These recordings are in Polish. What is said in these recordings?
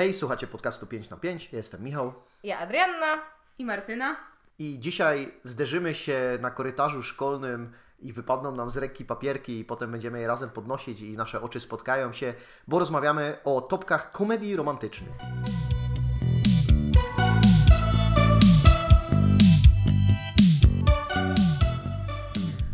Hej, słuchacie podcastu 5 na 5. Ja jestem Michał Ja Adrianna. I Martyna. i dzisiaj zderzymy się na korytarzu szkolnym i wypadną nam z ręki papierki i potem będziemy je razem podnosić i nasze oczy spotkają się, bo rozmawiamy o topkach komedii romantycznych.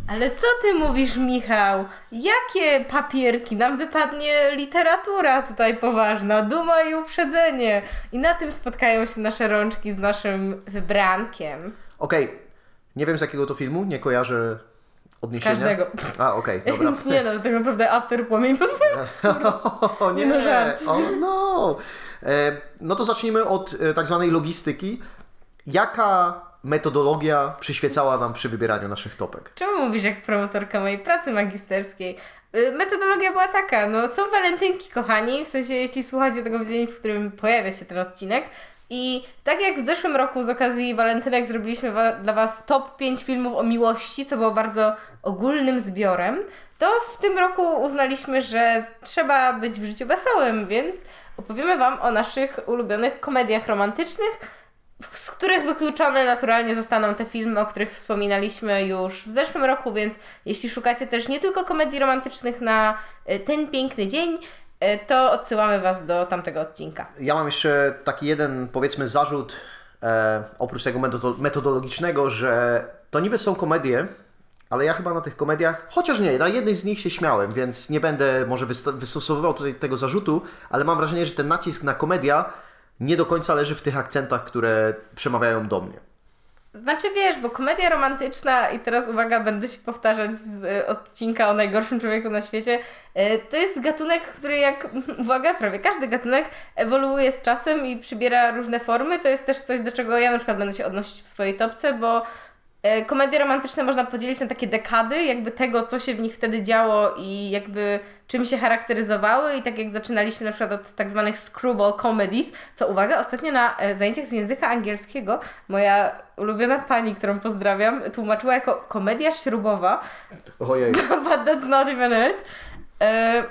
Ale co ty mówisz, Michał? Jakie papierki? Nam wypadnie literatura tutaj poważna, duma i uprzedzenie. I na tym spotkają się nasze rączki z naszym wybrankiem. Okej, nie wiem z jakiego to filmu, nie kojarzę Z odniesienia. każdego. A, okej, dobra. Nie no, tak naprawdę after płomień pod o nie, Nie no, żart. o no. E, no to zacznijmy od e, tak zwanej logistyki. Jaka metodologia przyświecała nam przy wybieraniu naszych topek? Czemu mówisz jak promotorka mojej pracy magisterskiej? Y, Metodologia była taka, no są walentynki, kochani, w sensie jeśli słuchacie tego w dzień, w którym pojawia się ten odcinek. I tak jak w zeszłym roku z okazji walentynek zrobiliśmy wa- dla Was top 5 filmów o miłości, co było bardzo ogólnym zbiorem, to w tym roku uznaliśmy, że trzeba być w życiu wesołym, więc opowiemy Wam o naszych ulubionych komediach romantycznych, z których wykluczone naturalnie zostaną te filmy, o których wspominaliśmy już w zeszłym roku, więc jeśli szukacie też nie tylko komedii romantycznych na y, ten piękny dzień, y, to odsyłamy Was do tamtego odcinka. Ja mam jeszcze taki jeden, powiedzmy, zarzut, e, oprócz tego metodo- metodologicznego, że to niby są komedie, ale ja chyba na tych komediach, chociaż nie, na jednej z nich się śmiałem, więc nie będę może wystosowywał tutaj tego zarzutu, ale mam wrażenie, że ten nacisk na komedia nie do końca leży w tych akcentach, które przemawiają do mnie. Znaczy wiesz, bo komedia romantyczna, i teraz uwaga, będę się powtarzać z y, odcinka o najgorszym człowieku na świecie, y, to jest gatunek, który jak, uwaga, prawie każdy gatunek ewoluuje z czasem i przybiera różne formy. To jest też coś, do czego ja na przykład będę się odnosić w swojej topce, bo komedie romantyczne można podzielić na takie dekady, jakby tego, co się w nich wtedy działo i jakby czym się charakteryzowały i tak jak zaczynaliśmy na przykład od tak zwanych screwball comedies, co uwaga, ostatnio na e, zajęciach z języka angielskiego moja ulubiona pani, którą pozdrawiam, tłumaczyła jako komedia śrubowa, Ojej. but that's not even it. E,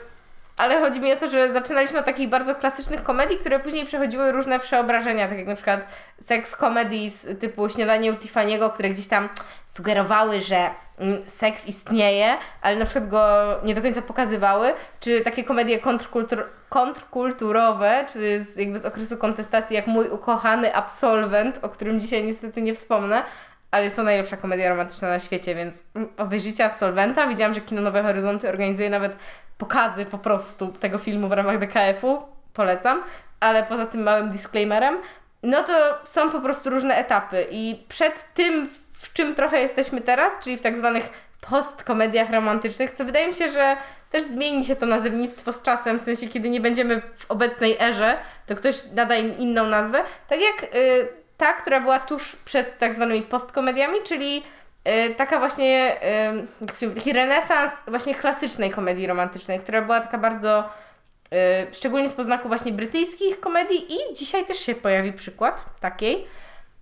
ale chodzi mi o to, że zaczynaliśmy od takich bardzo klasycznych komedii, które później przechodziły różne przeobrażenia, tak jak na przykład sex comedies typu Śniadanie u Tiffany'ego, które gdzieś tam sugerowały, że mm, seks istnieje, ale na przykład go nie do końca pokazywały, czy takie komedie kontrkultur kontrkulturowe, czy z, jakby z okresu kontestacji, jak Mój ukochany absolwent, o którym dzisiaj niestety nie wspomnę, ale jest to najlepsza komedia romantyczna na świecie, więc obejrzyjcie Absolwenta. Widziałam, że Kino Nowe Horyzonty organizuje nawet pokazy po prostu tego filmu w ramach DKF-u. Polecam. Ale poza tym małym disclaimerem, no to są po prostu różne etapy i przed tym, w czym trochę jesteśmy teraz, czyli w tak zwanych postkomediach romantycznych, co wydaje mi się, że też zmieni się to nazewnictwo z czasem, w sensie kiedy nie będziemy w obecnej erze, to ktoś nada im inną nazwę. Tak jak y, ta, która była tuż przed tak zwanymi postkomediami, czyli y, taka właśnie, y, taki renesans właśnie klasycznej komedii romantycznej, która była taka bardzo, y, szczególnie z poznaku właśnie brytyjskich komedii i dzisiaj też się pojawi przykład takiej.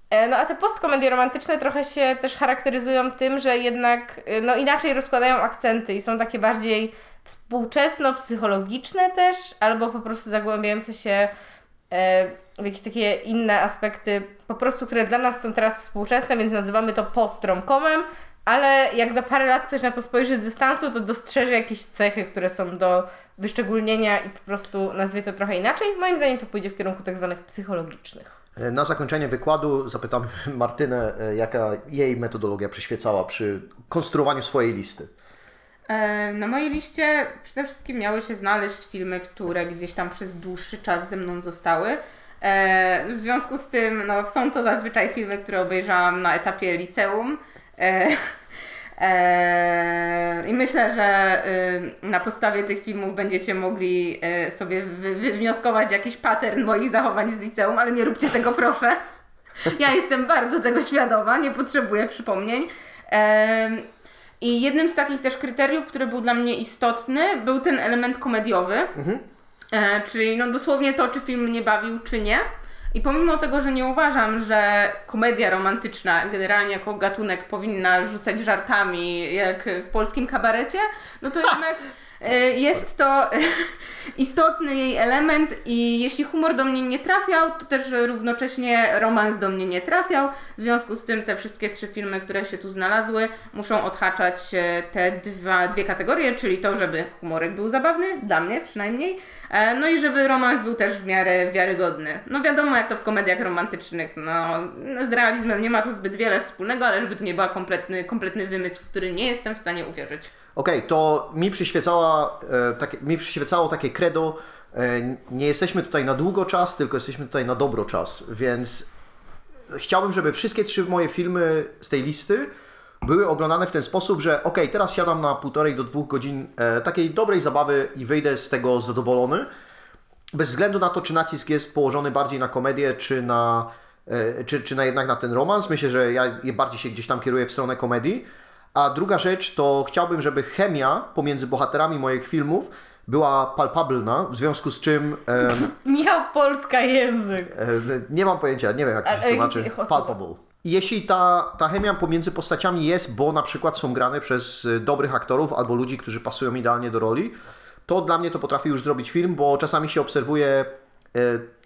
E, No a te postkomedie romantyczne trochę się też charakteryzują tym, że jednak y, no, inaczej rozkładają akcenty i są takie bardziej współczesno-psychologiczne też, albo po prostu zagłębiające się w jakieś takie inne aspekty, po prostu, które dla nas są teraz współczesne, więc nazywamy to post-romcomem, ale jak za parę lat ktoś na to spojrzy z dystansu, to dostrzeże jakieś cechy, które są do wyszczególnienia i po prostu nazwie to trochę inaczej. Moim zdaniem to pójdzie w kierunku tak zwanych psychologicznych. E, Na zakończenie wykładu zapytam Martynę, e, jaka jej metodologia przyświecała przy konstruowaniu swojej listy. E, Na mojej liście przede wszystkim miały się znaleźć filmy, które gdzieś tam przez dłuższy czas ze mną zostały. E, W związku z tym no, są to zazwyczaj filmy, które obejrzałam na etapie liceum. E, I myślę, że y, na podstawie tych filmów będziecie mogli e, sobie wy- wywnioskować jakiś pattern moich zachowań z liceum, ale nie róbcie tego proszę. Ja jestem bardzo tego świadoma, nie potrzebuję przypomnień. I jednym z takich też kryteriów, który był dla mnie istotny, był ten element komediowy. E, czyli no dosłownie to, czy film mnie bawił, czy nie. I pomimo tego, że nie uważam, że komedia romantyczna generalnie jako gatunek powinna rzucać żartami jak w polskim kabarecie, no to jednak E, Jest to istotny jej element i jeśli humor do mnie nie trafiał, to też równocześnie romans do mnie nie trafiał. W związku z tym te wszystkie trzy filmy, które się tu znalazły, muszą odhaczać e, te dwa, dwie kategorie, czyli to, żeby humorek był zabawny, dla mnie przynajmniej, e, no i żeby romans był też w miarę wiarygodny. No wiadomo, jak to w komediach romantycznych, no z realizmem nie ma to zbyt wiele wspólnego, ale żeby to nie był kompletny, kompletny wymysł, w który nie jestem w stanie uwierzyć. Okej, to mi, przyświecała, takie, mi przyświecało takie credo, e, nie jesteśmy tutaj na długo czas, tylko jesteśmy tutaj na dobro czas, więc chciałbym, żeby wszystkie trzy moje filmy z tej listy były oglądane w ten sposób, że okej, teraz siadam na półtorej do dwóch godzin e, takiej dobrej zabawy i wyjdę z tego zadowolony, bez względu na to, czy nacisk jest położony bardziej na komedię, czy na, czy, czy na jednak na ten romans. Myślę, że ja bardziej się gdzieś tam kieruję w stronę komedii. A druga rzecz to chciałbym, żeby chemia pomiędzy bohaterami moich filmów była palpabilna, w związku z czym em, Miał polska język. e, nie mam pojęcia, nie wiem jak to się tłumaczy. gdzie osoba? Palpable. Jeśli ta, ta chemia pomiędzy postaciami jest, bo na przykład są grane przez e, dobrych aktorów albo ludzi, którzy pasują idealnie do roli, to dla mnie to potrafi już zrobić film, bo czasami się obserwuje e,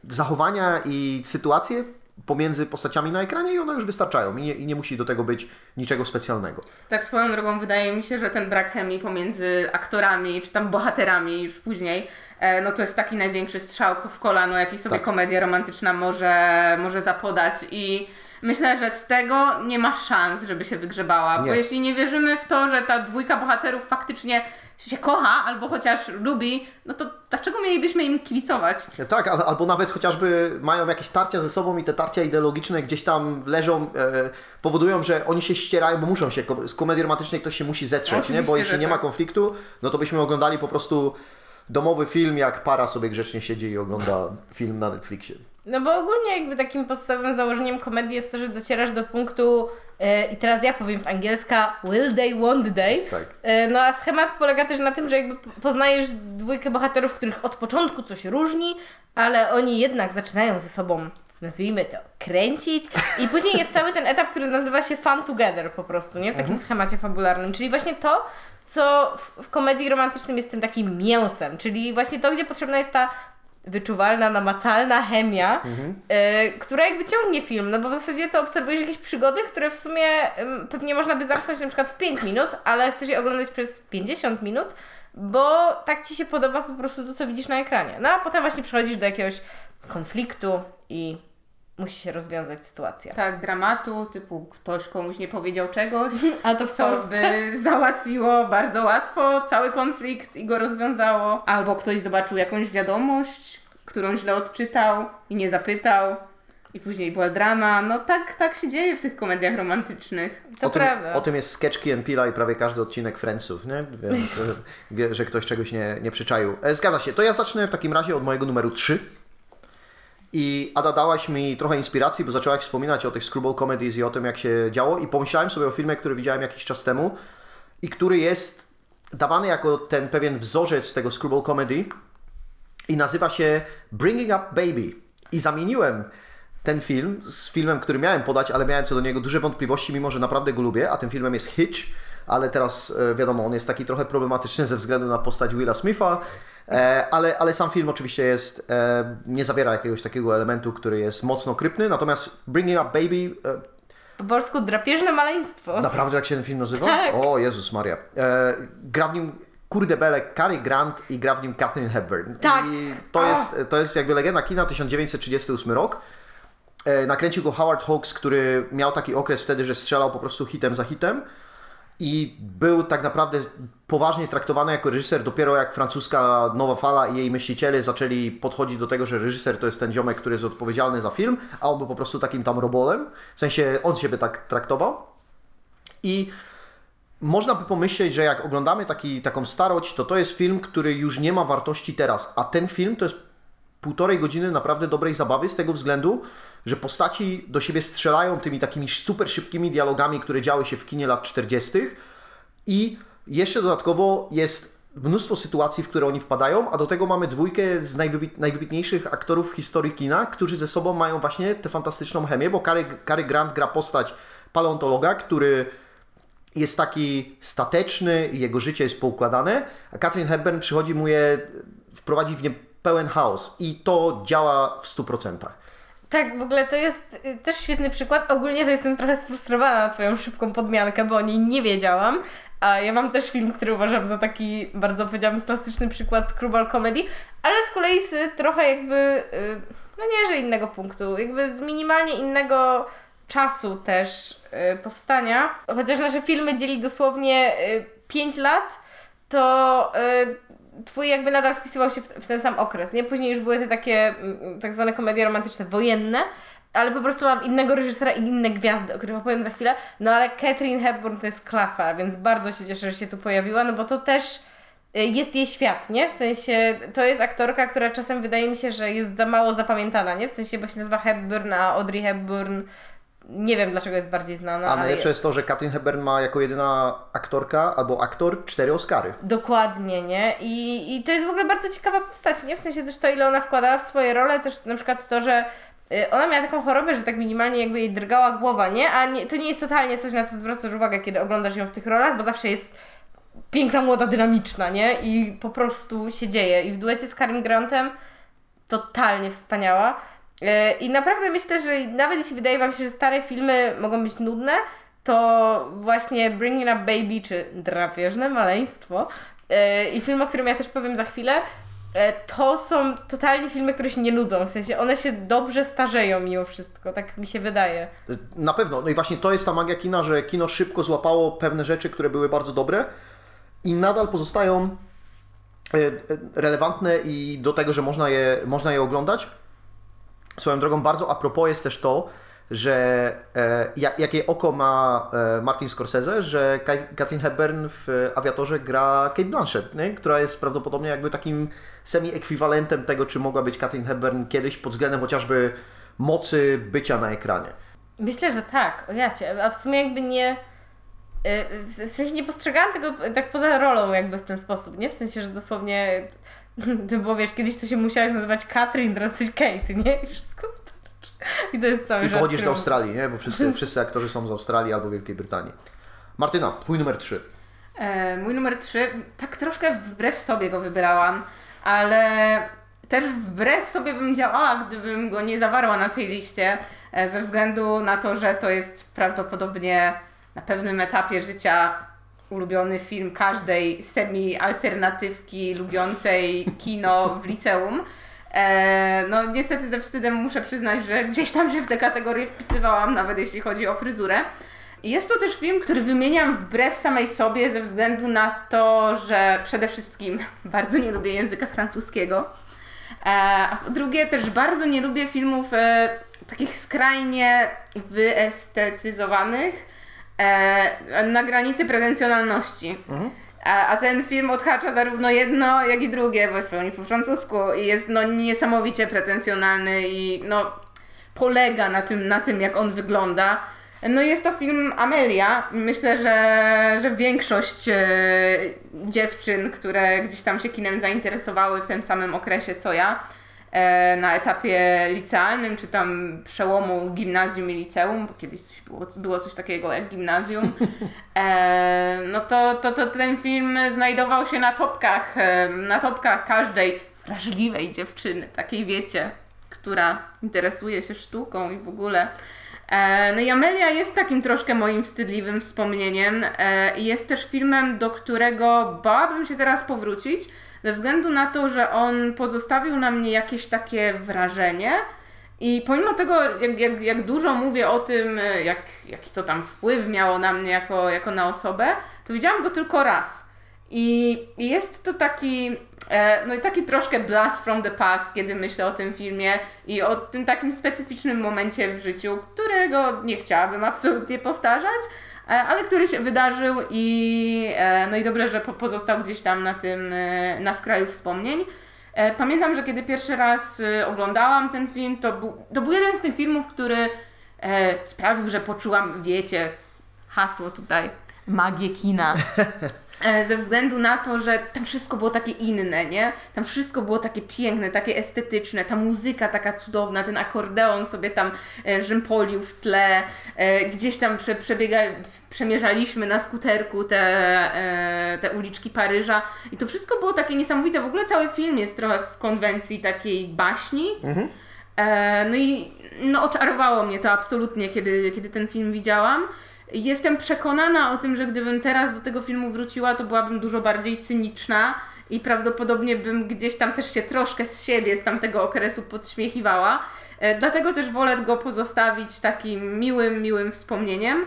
zachowania i sytuacje pomiędzy postaciami na ekranie i one już wystarczają i nie, i nie musi do tego być niczego specjalnego. Tak swoją drogą wydaje mi się, że ten brak chemii pomiędzy aktorami, czy tam bohaterami już później, e, no to jest taki największy strzał w kolano, jaki sobie Tak. komedia romantyczna może, może zapodać i myślę, że z tego nie ma szans, żeby się wygrzebała, bo Nie. jeśli nie wierzymy w to, że ta dwójka bohaterów faktycznie się kocha albo chociaż lubi, no to dlaczego mielibyśmy im kibicować? Tak, al- albo nawet chociażby mają jakieś tarcia ze sobą i te tarcia ideologiczne gdzieś tam leżą, e, powodują, że oni się ścierają, bo muszą się, z komedii romantycznej ktoś się musi zetrzeć, nie? Bo jeśli nie ma tak. konfliktu, no to byśmy oglądali po prostu domowy film, jak para sobie grzecznie siedzi i ogląda film na Netflixie. No bo ogólnie jakby takim podstawowym założeniem komedii jest to, że docierasz do punktu e, i teraz ja powiem z angielska will they, won't they. Tak. E, no a schemat polega też na tym, że jakby po- poznajesz dwójkę bohaterów, których od początku coś różni, ale oni jednak zaczynają ze sobą nazwijmy to, kręcić i później jest cały ten etap, który nazywa się fun together po prostu, nie? W takim schemacie fabularnym, czyli właśnie to, co w, w komedii romantycznym jest tym takim mięsem, czyli właśnie to, gdzie potrzebna jest ta wyczuwalna, namacalna chemia, e, która jakby ciągnie film, no bo w zasadzie to obserwujesz jakieś przygody, które w sumie em, pewnie można by zamknąć na przykład w 5 minut, ale chcesz je oglądać przez 50 minut, bo tak Ci się podoba po prostu to, co widzisz na ekranie. No a potem właśnie przechodzisz do jakiegoś konfliktu i musi się rozwiązać sytuacja. Tak, dramatu, typu ktoś komuś nie powiedział czegoś, A to w co Polsce? by załatwiło bardzo łatwo cały konflikt i go rozwiązało. Albo ktoś zobaczył jakąś wiadomość, którą źle odczytał i nie zapytał. I później była drama. No tak, tak się dzieje w tych komediach romantycznych. To o, tym, prawda. o tym jest sketch Key and Peele'a i prawie każdy odcinek Friendsów, nie? Więc e, wie, że ktoś czegoś nie, nie przyczaił. E, Zgadza się. To ja zacznę w takim razie od mojego numeru 3. I Ada dałaś mi trochę inspiracji, bo zaczęłaś wspominać o tych screwball comedies i o tym, jak się działo. I pomyślałem sobie o filmie, który widziałem jakiś czas temu i który jest dawany jako ten pewien wzorzec tego screwball comedy i nazywa się Bringing Up Baby. I zamieniłem ten film z filmem, który miałem podać, ale miałem co do niego duże wątpliwości, mimo że naprawdę go lubię, a tym filmem jest Hitch, ale teraz e, wiadomo, on jest taki trochę problematyczny ze względu na postać Willa Smitha, ale, ale sam film oczywiście jest, e, nie zawiera jakiegoś takiego elementu, który jest mocno krypny, natomiast Bringing Up Baby e, Po polsku drapieżne maleństwo. Naprawdę jak się ten film nazywa? Tak. O Jezus Maria. E, gra w nim kurde belek Cary Grant i gra w nim Catherine Hepburn. Tak. I to jest, to jest jakby legenda kina 1938 rok. E, nakręcił go Howard Hawks, który miał taki okres wtedy, że strzelał po prostu hitem za hitem. I był tak naprawdę poważnie traktowany jako reżyser dopiero jak francuska Nowa Fala i jej myśliciele zaczęli podchodzić do tego, że reżyser to jest ten ziomek, który jest odpowiedzialny za film, a on był po prostu takim tam robolem. W sensie on siebie tak traktował. I można by pomyśleć, że jak oglądamy taki, taką starość, to to jest film, który już nie ma wartości teraz, a ten film to jest półtorej godziny naprawdę dobrej zabawy z tego względu, że postaci do siebie strzelają tymi takimi super szybkimi dialogami, które działy się w kinie lat 40. I jeszcze dodatkowo jest mnóstwo sytuacji, w które oni wpadają, a do tego mamy dwójkę z najwybit, najwybitniejszych aktorów historii kina, którzy ze sobą mają właśnie tę fantastyczną chemię, bo Cary, Cary Grant gra postać paleontologa, który jest taki stateczny i jego życie jest poukładane, a Katrin Hepburn przychodzi mu je wprowadzić w nie pełen chaos i to działa w 100%. Tak, w ogóle to jest y, też świetny przykład. Ogólnie to jestem trochę sfrustrowana na Twoją szybką podmiankę, bo o niej nie wiedziałam. A ja mam też film, który uważam za taki bardzo, powiedziałabym, klasyczny przykład screwball comedy, ale z kolei z trochę jakby, y, no nie, że innego punktu, jakby z minimalnie innego czasu też y, powstania. Chociaż nasze filmy dzieli dosłownie 5 lat, to twój jakby nadal wpisywał się w, w, ten sam okres, nie? Później już były te takie mm, tak zwane komedie romantyczne wojenne, ale po prostu mam innego reżysera i inne gwiazdy, o których opowiem za chwilę. No ale Catherine Hepburn to jest klasa, więc bardzo się cieszę, że się tu pojawiła, no bo to też y, jest jej świat, nie? W sensie to jest aktorka, która czasem wydaje mi się, że jest za mało zapamiętana, nie? W sensie, bo się nazywa Hepburn, a Audrey Hepburn nie wiem dlaczego jest bardziej znana. A najlepsze jest. jest to, że Katrin Hepburn ma jako jedyna aktorka albo aktor cztery Oscary. Dokładnie, nie? I, I to jest w ogóle bardzo ciekawa postać, nie? W sensie też to, ile ona wkładała w swoje role, też na przykład to, że y, ona miała taką chorobę, że tak minimalnie jakby jej drgała głowa, nie? A nie, to nie jest totalnie coś, na co zwracasz uwagę, kiedy oglądasz ją w tych rolach, bo zawsze jest piękna, młoda, dynamiczna, nie? I po prostu się dzieje. I w duecie z Karim Grantem totalnie wspaniała. E, I naprawdę myślę, że nawet jeśli wydaje Wam się, że stare filmy mogą być nudne, to właśnie Bringing Up Baby czy Drapieżne Maleństwo e, i film, o którym ja też powiem za chwilę, e, to są totalnie filmy, które się nie nudzą. W sensie one się dobrze starzeją mimo wszystko, tak mi się wydaje. Na pewno. No i właśnie to jest ta magia kina, że kino szybko złapało pewne rzeczy, które były bardzo dobre i nadal pozostają relevantne i do tego, że można je, można je oglądać. Swoją drogą, bardzo a propos jest też to, że e, jakie oko ma e, Martin Scorsese, że Katrin Hepburn w Awiatorze gra Kate Blanchett, nie? która jest prawdopodobnie jakby takim semi-ekwiwalentem tego, czy mogła być Katrin Hepburn kiedyś pod względem chociażby mocy bycia na ekranie. Myślę, że tak, o jacie, a w sumie jakby nie... E, w sensie nie postrzegałam tego tak poza rolą jakby w ten sposób, nie? W sensie, że dosłownie ty bo wiesz, kiedyś to się musiałaś nazywać Katrin, teraz jesteś Kate, nie? I wszystko starczy. I to jest cały I pochodzisz z Australii, nie? Bo wszyscy, wszyscy aktorzy są z Australii albo Wielkiej Brytanii. Martyna, twój numer 3. E, mój numer 3, tak troszkę wbrew sobie go wybrałam, ale też wbrew sobie bym działała, gdybym go nie zawarła na tej liście, e, ze względu na to, że to jest prawdopodobnie na pewnym etapie życia ulubiony film każdej semi-alternatywki lubiącej kino w liceum. E, no niestety ze wstydem muszę przyznać, że gdzieś tam się w tę kategorię wpisywałam, nawet jeśli chodzi o fryzurę. Jest to też film, który wymieniam wbrew samej sobie ze względu na to, że przede wszystkim bardzo nie lubię języka francuskiego. E, a po drugie też bardzo nie lubię filmów e, takich skrajnie wyestetyzowanych, e, na granicy pretensjonalności. Mhm. A, a, ten film odhacza zarówno jedno, jak i drugie, bo jest pełni po francusku i jest no, niesamowicie pretensjonalny i no, polega na tym, na tym, jak on wygląda. No jest to film Amelia. Myślę, że, że większość e, dziewczyn, które gdzieś tam się kinem zainteresowały w tym samym okresie co ja, na etapie licealnym, czy tam przełomu gimnazjum i liceum, bo kiedyś coś było, było coś takiego jak gimnazjum, e, no to, to, to ten film znajdował się na topkach, e, na topkach każdej wrażliwej dziewczyny, takiej wiecie, która interesuje się sztuką i w ogóle. No i Amelia jest takim troszkę moim wstydliwym wspomnieniem i jest też filmem, do którego bałabym się teraz powrócić, ze względu na to, że on pozostawił na mnie jakieś takie wrażenie. I pomimo tego, jak, jak, jak dużo mówię o tym, jak, jaki to tam wpływ miało na mnie jako, jako na osobę, to widziałam go tylko raz. I, i jest to taki, e, no i taki troszkę blast from the past, kiedy myślę o tym filmie i o tym takim specyficznym momencie w życiu, którego nie chciałabym absolutnie powtarzać, E, ale który się wydarzył i e, no i dobrze, że pozostał gdzieś tam na tym, e, na skraju wspomnień. Pamiętam, że kiedy pierwszy raz oglądałam ten film, to był, to był jeden z tych filmów, który sprawił, że poczułam, wiecie, hasło tutaj, magię kina. E, ze względu na to, że tam wszystko było takie inne, nie? Tam wszystko było takie piękne, takie estetyczne, ta muzyka taka cudowna, ten akordeon sobie tam e, rzympolił w tle, e, gdzieś tam prze, przebiega, przemierzaliśmy na skuterku te, te uliczki Paryża i to wszystko było takie niesamowite. W ogóle cały film jest trochę w konwencji takiej baśni. E, no i no, oczarowało mnie to absolutnie, kiedy, kiedy ten film widziałam. Jestem przekonana o tym, że gdybym teraz do tego filmu wróciła, to byłabym dużo bardziej cyniczna i prawdopodobnie bym gdzieś tam też się troszkę z siebie, z tamtego okresu podśmiechiwała. E, dlatego też wolę go pozostawić takim miłym, miłym wspomnieniem.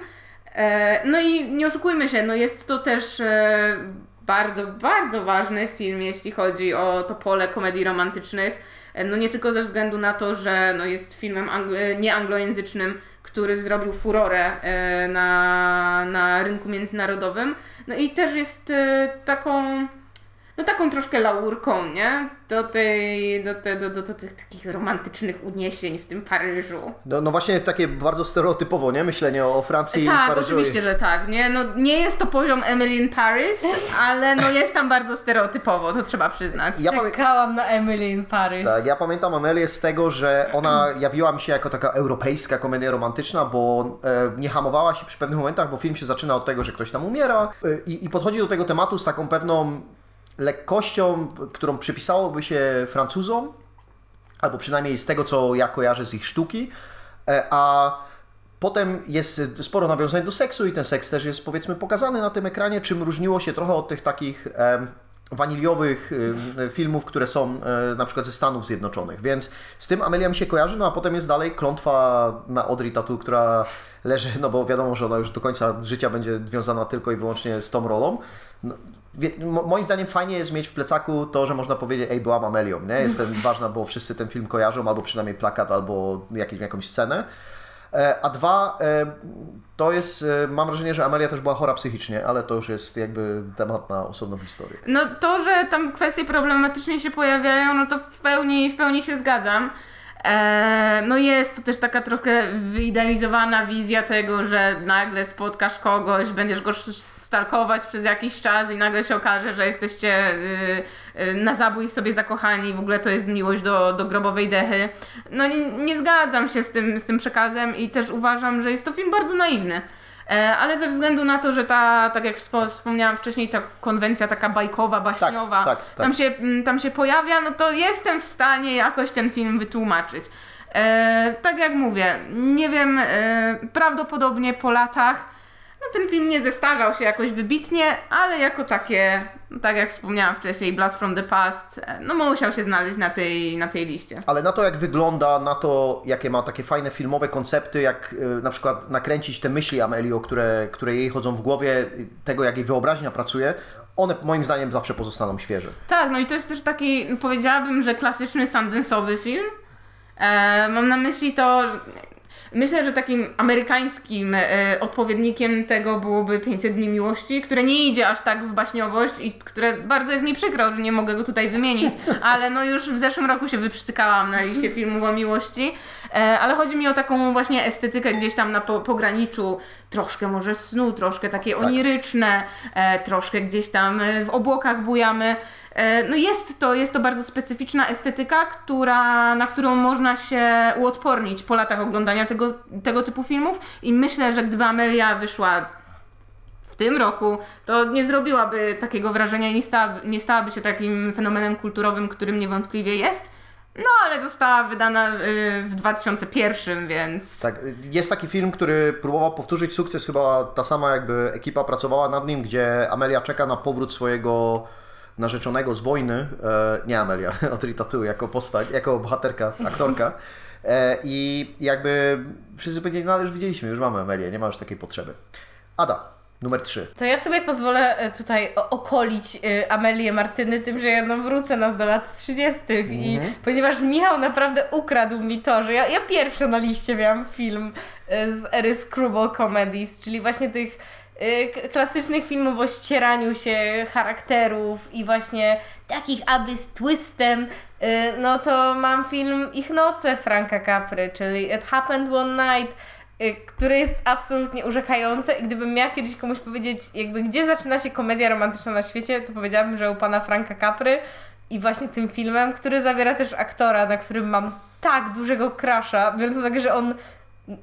E, no i nie oszukujmy się, no jest to też e, bardzo, bardzo ważny film, jeśli chodzi o to pole komedii romantycznych. No nie tylko ze względu na to, że no jest filmem ang- nieanglojęzycznym, który zrobił furorę e, na, na rynku międzynarodowym. No i też jest e, taką, no taką troszkę laurką, nie? Do, tej, do, te, do, do, do tych takich romantycznych uniesień w tym Paryżu. No, no właśnie takie bardzo stereotypowo, nie? Myślenie o Francji i Tak, Paryżu. oczywiście, że tak, nie? No, nie jest to poziom Emily in Paris, ale no jest tam bardzo stereotypowo, to trzeba przyznać. Ja Czekałam na Emily in Paris. Tak, ja pamiętam Amelię z tego, że ona jawiła mi się jako taka europejska komedia romantyczna, bo e, nie hamowała się przy pewnych momentach, bo film się zaczyna od tego, że ktoś tam umiera e, i, i podchodzi do tego tematu z taką pewną lekkością, którą przypisałoby się Francuzom, albo przynajmniej z tego, co ja kojarzę z ich sztuki, e, a Potem jest sporo nawiązań do seksu i ten seks też jest powiedzmy pokazany na tym ekranie, czym różniło się trochę od tych takich em, waniliowych em, filmów, które są e, na przykład ze Stanów Zjednoczonych. Więc z tym Amelia mi się kojarzy, no a potem jest dalej klątwa na Audrey Tatu, która leży, no bo wiadomo, że ona już do końca życia będzie związana tylko i wyłącznie z tą rolą. No, wie- moim zdaniem fajnie jest mieć w plecaku to, że można powiedzieć, ej, byłam Amelią, nie? Jest ten ważna, bo wszyscy ten film kojarzą, albo przynajmniej plakat, albo jakieś, jakąś scenę. E, A dwa, e, to jest, e, mam wrażenie, że Amelia też była chora psychicznie, ale to już jest jakby temat na osobną historię. No to, że tam kwestie problematycznie się pojawiają, no to w pełni, w pełni się zgadzam. Eee, no jest to też taka trochę wyidealizowana wizja tego, że nagle spotkasz kogoś, będziesz go stalkować przez jakiś czas i nagle się okaże, że jesteście y, y, na zabój w sobie zakochani w ogóle to jest miłość do, do grobowej dechy. No nie, nie zgadzam się z tym, z tym przekazem i też uważam, że jest to film bardzo naiwny. E, Ale ze względu na to, że ta, tak jak wspo- wspomniałam wcześniej, ta konwencja taka bajkowa, baśniowa, tak, tak. Tam, się, mm, tam się pojawia, no to jestem w stanie jakoś ten film wytłumaczyć. E, tak jak mówię, nie wiem, e, prawdopodobnie po latach no ten film nie zestarzał się jakoś wybitnie, ale jako takie, tak jak wspomniałam wcześniej, Blast from the Past, e, no musiał się znaleźć na tej, na tej liście. Ale na to, jak wygląda, na to, jakie ma takie fajne filmowe koncepty, jak y, na przykład nakręcić te myśli Amelio, które, które jej chodzą w głowie, tego, jak jej wyobraźnia pracuje, one moim zdaniem zawsze pozostaną świeże. Tak, no i to jest też taki, powiedziałabym, że klasyczny Sundance'owy film. E, mam na myśli to, myślę, że takim amerykańskim e, odpowiednikiem tego byłoby 500 Dni Miłości, które nie idzie aż tak w baśniowość i które bardzo jest mi przykro, że nie mogę go tutaj wymienić, ale no już w zeszłym roku się wyprztykałam na liście filmów o miłości, e, ale chodzi mi o taką właśnie estetykę gdzieś tam na po, pograniczu troszkę może snu, troszkę takie oniryczne, e, troszkę gdzieś tam e, w obłokach bujamy. E, No jest to, jest to bardzo specyficzna estetyka, która, na którą można się uodpornić po latach oglądania tego, tego typu filmów i myślę, że gdyby Amelia wyszła w tym roku, to nie zrobiłaby takiego wrażenia i nie, stałaby, nie stałaby się takim fenomenem kulturowym, którym niewątpliwie jest. No ale została wydana y, w 2001, więc... Tak, jest taki film, który próbował powtórzyć sukces, chyba ta sama jakby ekipa pracowała nad nim, gdzie Amelia czeka na powrót swojego narzeczonego z wojny, e, nie Amelia, Audrey Tatu jako postać, jako bohaterka, aktorka. E, I jakby wszyscy powiedzieli, no ale już widzieliśmy, już mamy Amelię, nie ma już takiej potrzeby. Ada, numer 3. To ja sobie pozwolę e, tutaj okolić Amelię Martyny tym, że ja no wrócę nas do lat 30. i Mhm. ponieważ Michał naprawdę ukradł mi to, że ja, ja pierwsza na liście miałam film z ery Screwball Comedies, czyli właśnie tych klasycznych filmów o ścieraniu się charakterów i właśnie takich aby z twistem, e, no to mam film Ich noce Franka Capry, czyli It Happened One Night, y, które jest absolutnie urzekające i gdybym miała kiedyś komuś powiedzieć, jakby gdzie zaczyna się komedia romantyczna na świecie, to powiedziałabym, że u pana Franka Capry i właśnie tym filmem, który zawiera też aktora, na którym mam tak dużego crusha, biorąc pod uwagę, że on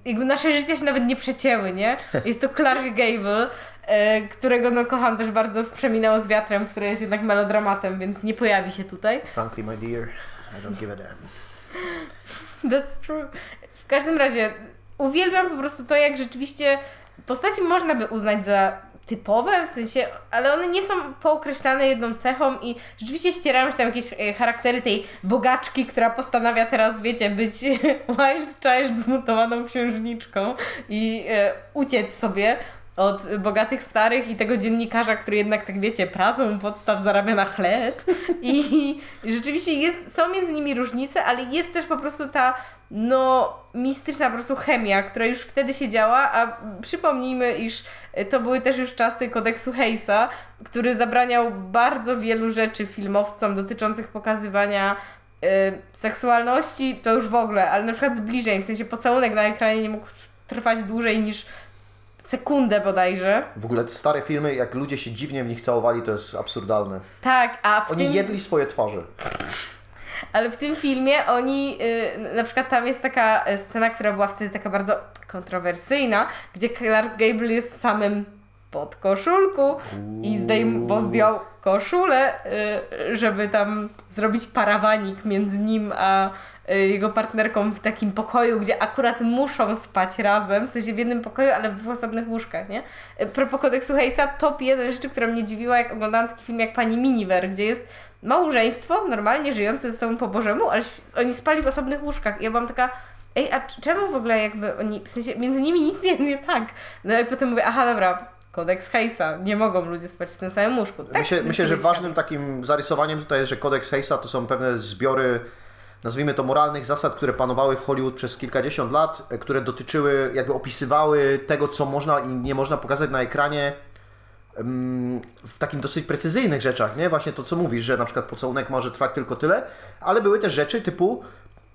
jakby nasze życia się nawet nie przecięły, nie? Jest to Clark Gable, e, którego no kocham też bardzo w Przeminęło z wiatrem, który jest jednak melodramatem, więc nie pojawi się tutaj. Frankly, my dear, I don't give a damn. That's true. W każdym razie uwielbiam po prostu to, jak rzeczywiście postaci można by uznać za typowe, w sensie, ale one nie są pookreślane jedną cechą i rzeczywiście ścierają się tam jakieś e, charaktery tej bogaczki, która postanawia teraz, wiecie, być wild child zmutowaną księżniczką i e, uciec sobie od bogatych starych i tego dziennikarza, który jednak, tak wiecie, pracą u podstaw zarabia na chleb. I rzeczywiście jest, są między nimi różnice, ale jest też po prostu ta no mistyczna po prostu chemia, która już wtedy się działa, a przypomnijmy, iż to były też już czasy kodeksu Hayesa, który zabraniał bardzo wielu rzeczy filmowcom dotyczących pokazywania y, seksualności, to już w ogóle, ale na przykład zbliżeń, w sensie pocałunek na ekranie nie mógł trwać dłużej niż sekundę bodajże. W ogóle te stare filmy, jak ludzie się dziwnie w nich całowali, to jest absurdalne. Tak, a w Oni tym... jedli swoje twarze. Ale w tym filmie oni, y, na przykład tam jest taka y, scena, która była wtedy taka bardzo kontrowersyjna, gdzie Clark Gable jest w samym podkoszulku i zdejm, bo zdjął koszulę, y, żeby tam zrobić parawanik między nim a jego partnerką w takim pokoju, gdzie akurat muszą spać razem, w sensie w jednym pokoju, ale w dwóch osobnych łóżkach, nie? Y, Propos kodeksu Hayesa, top jeden rzeczy, która mnie dziwiła, jak oglądałam taki film jak Pani Miniver, gdzie jest małżeństwo, normalnie żyjące ze sobą po Bożemu, ale oni spali w osobnych łóżkach. I ja byłam taka, ej, a czemu w ogóle jakby oni, w sensie między nimi nic nie nie tak. No i potem mówię, aha, dobra, kodeks Hayesa, nie mogą ludzie spać w tym samym łóżku. Tak, myślę, myślę że ważnym takim zarysowaniem tutaj jest, że kodeks Hayesa to są pewne zbiory, nazwijmy to moralnych zasad, które panowały w Hollywood przez kilkadziesiąt lat, e, które dotyczyły, jakby opisywały tego, co można i nie można pokazać na ekranie w takim dosyć precyzyjnych rzeczach, nie? Właśnie to, co mówisz, że na przykład pocałunek może trwać tylko tyle, ale były też rzeczy typu,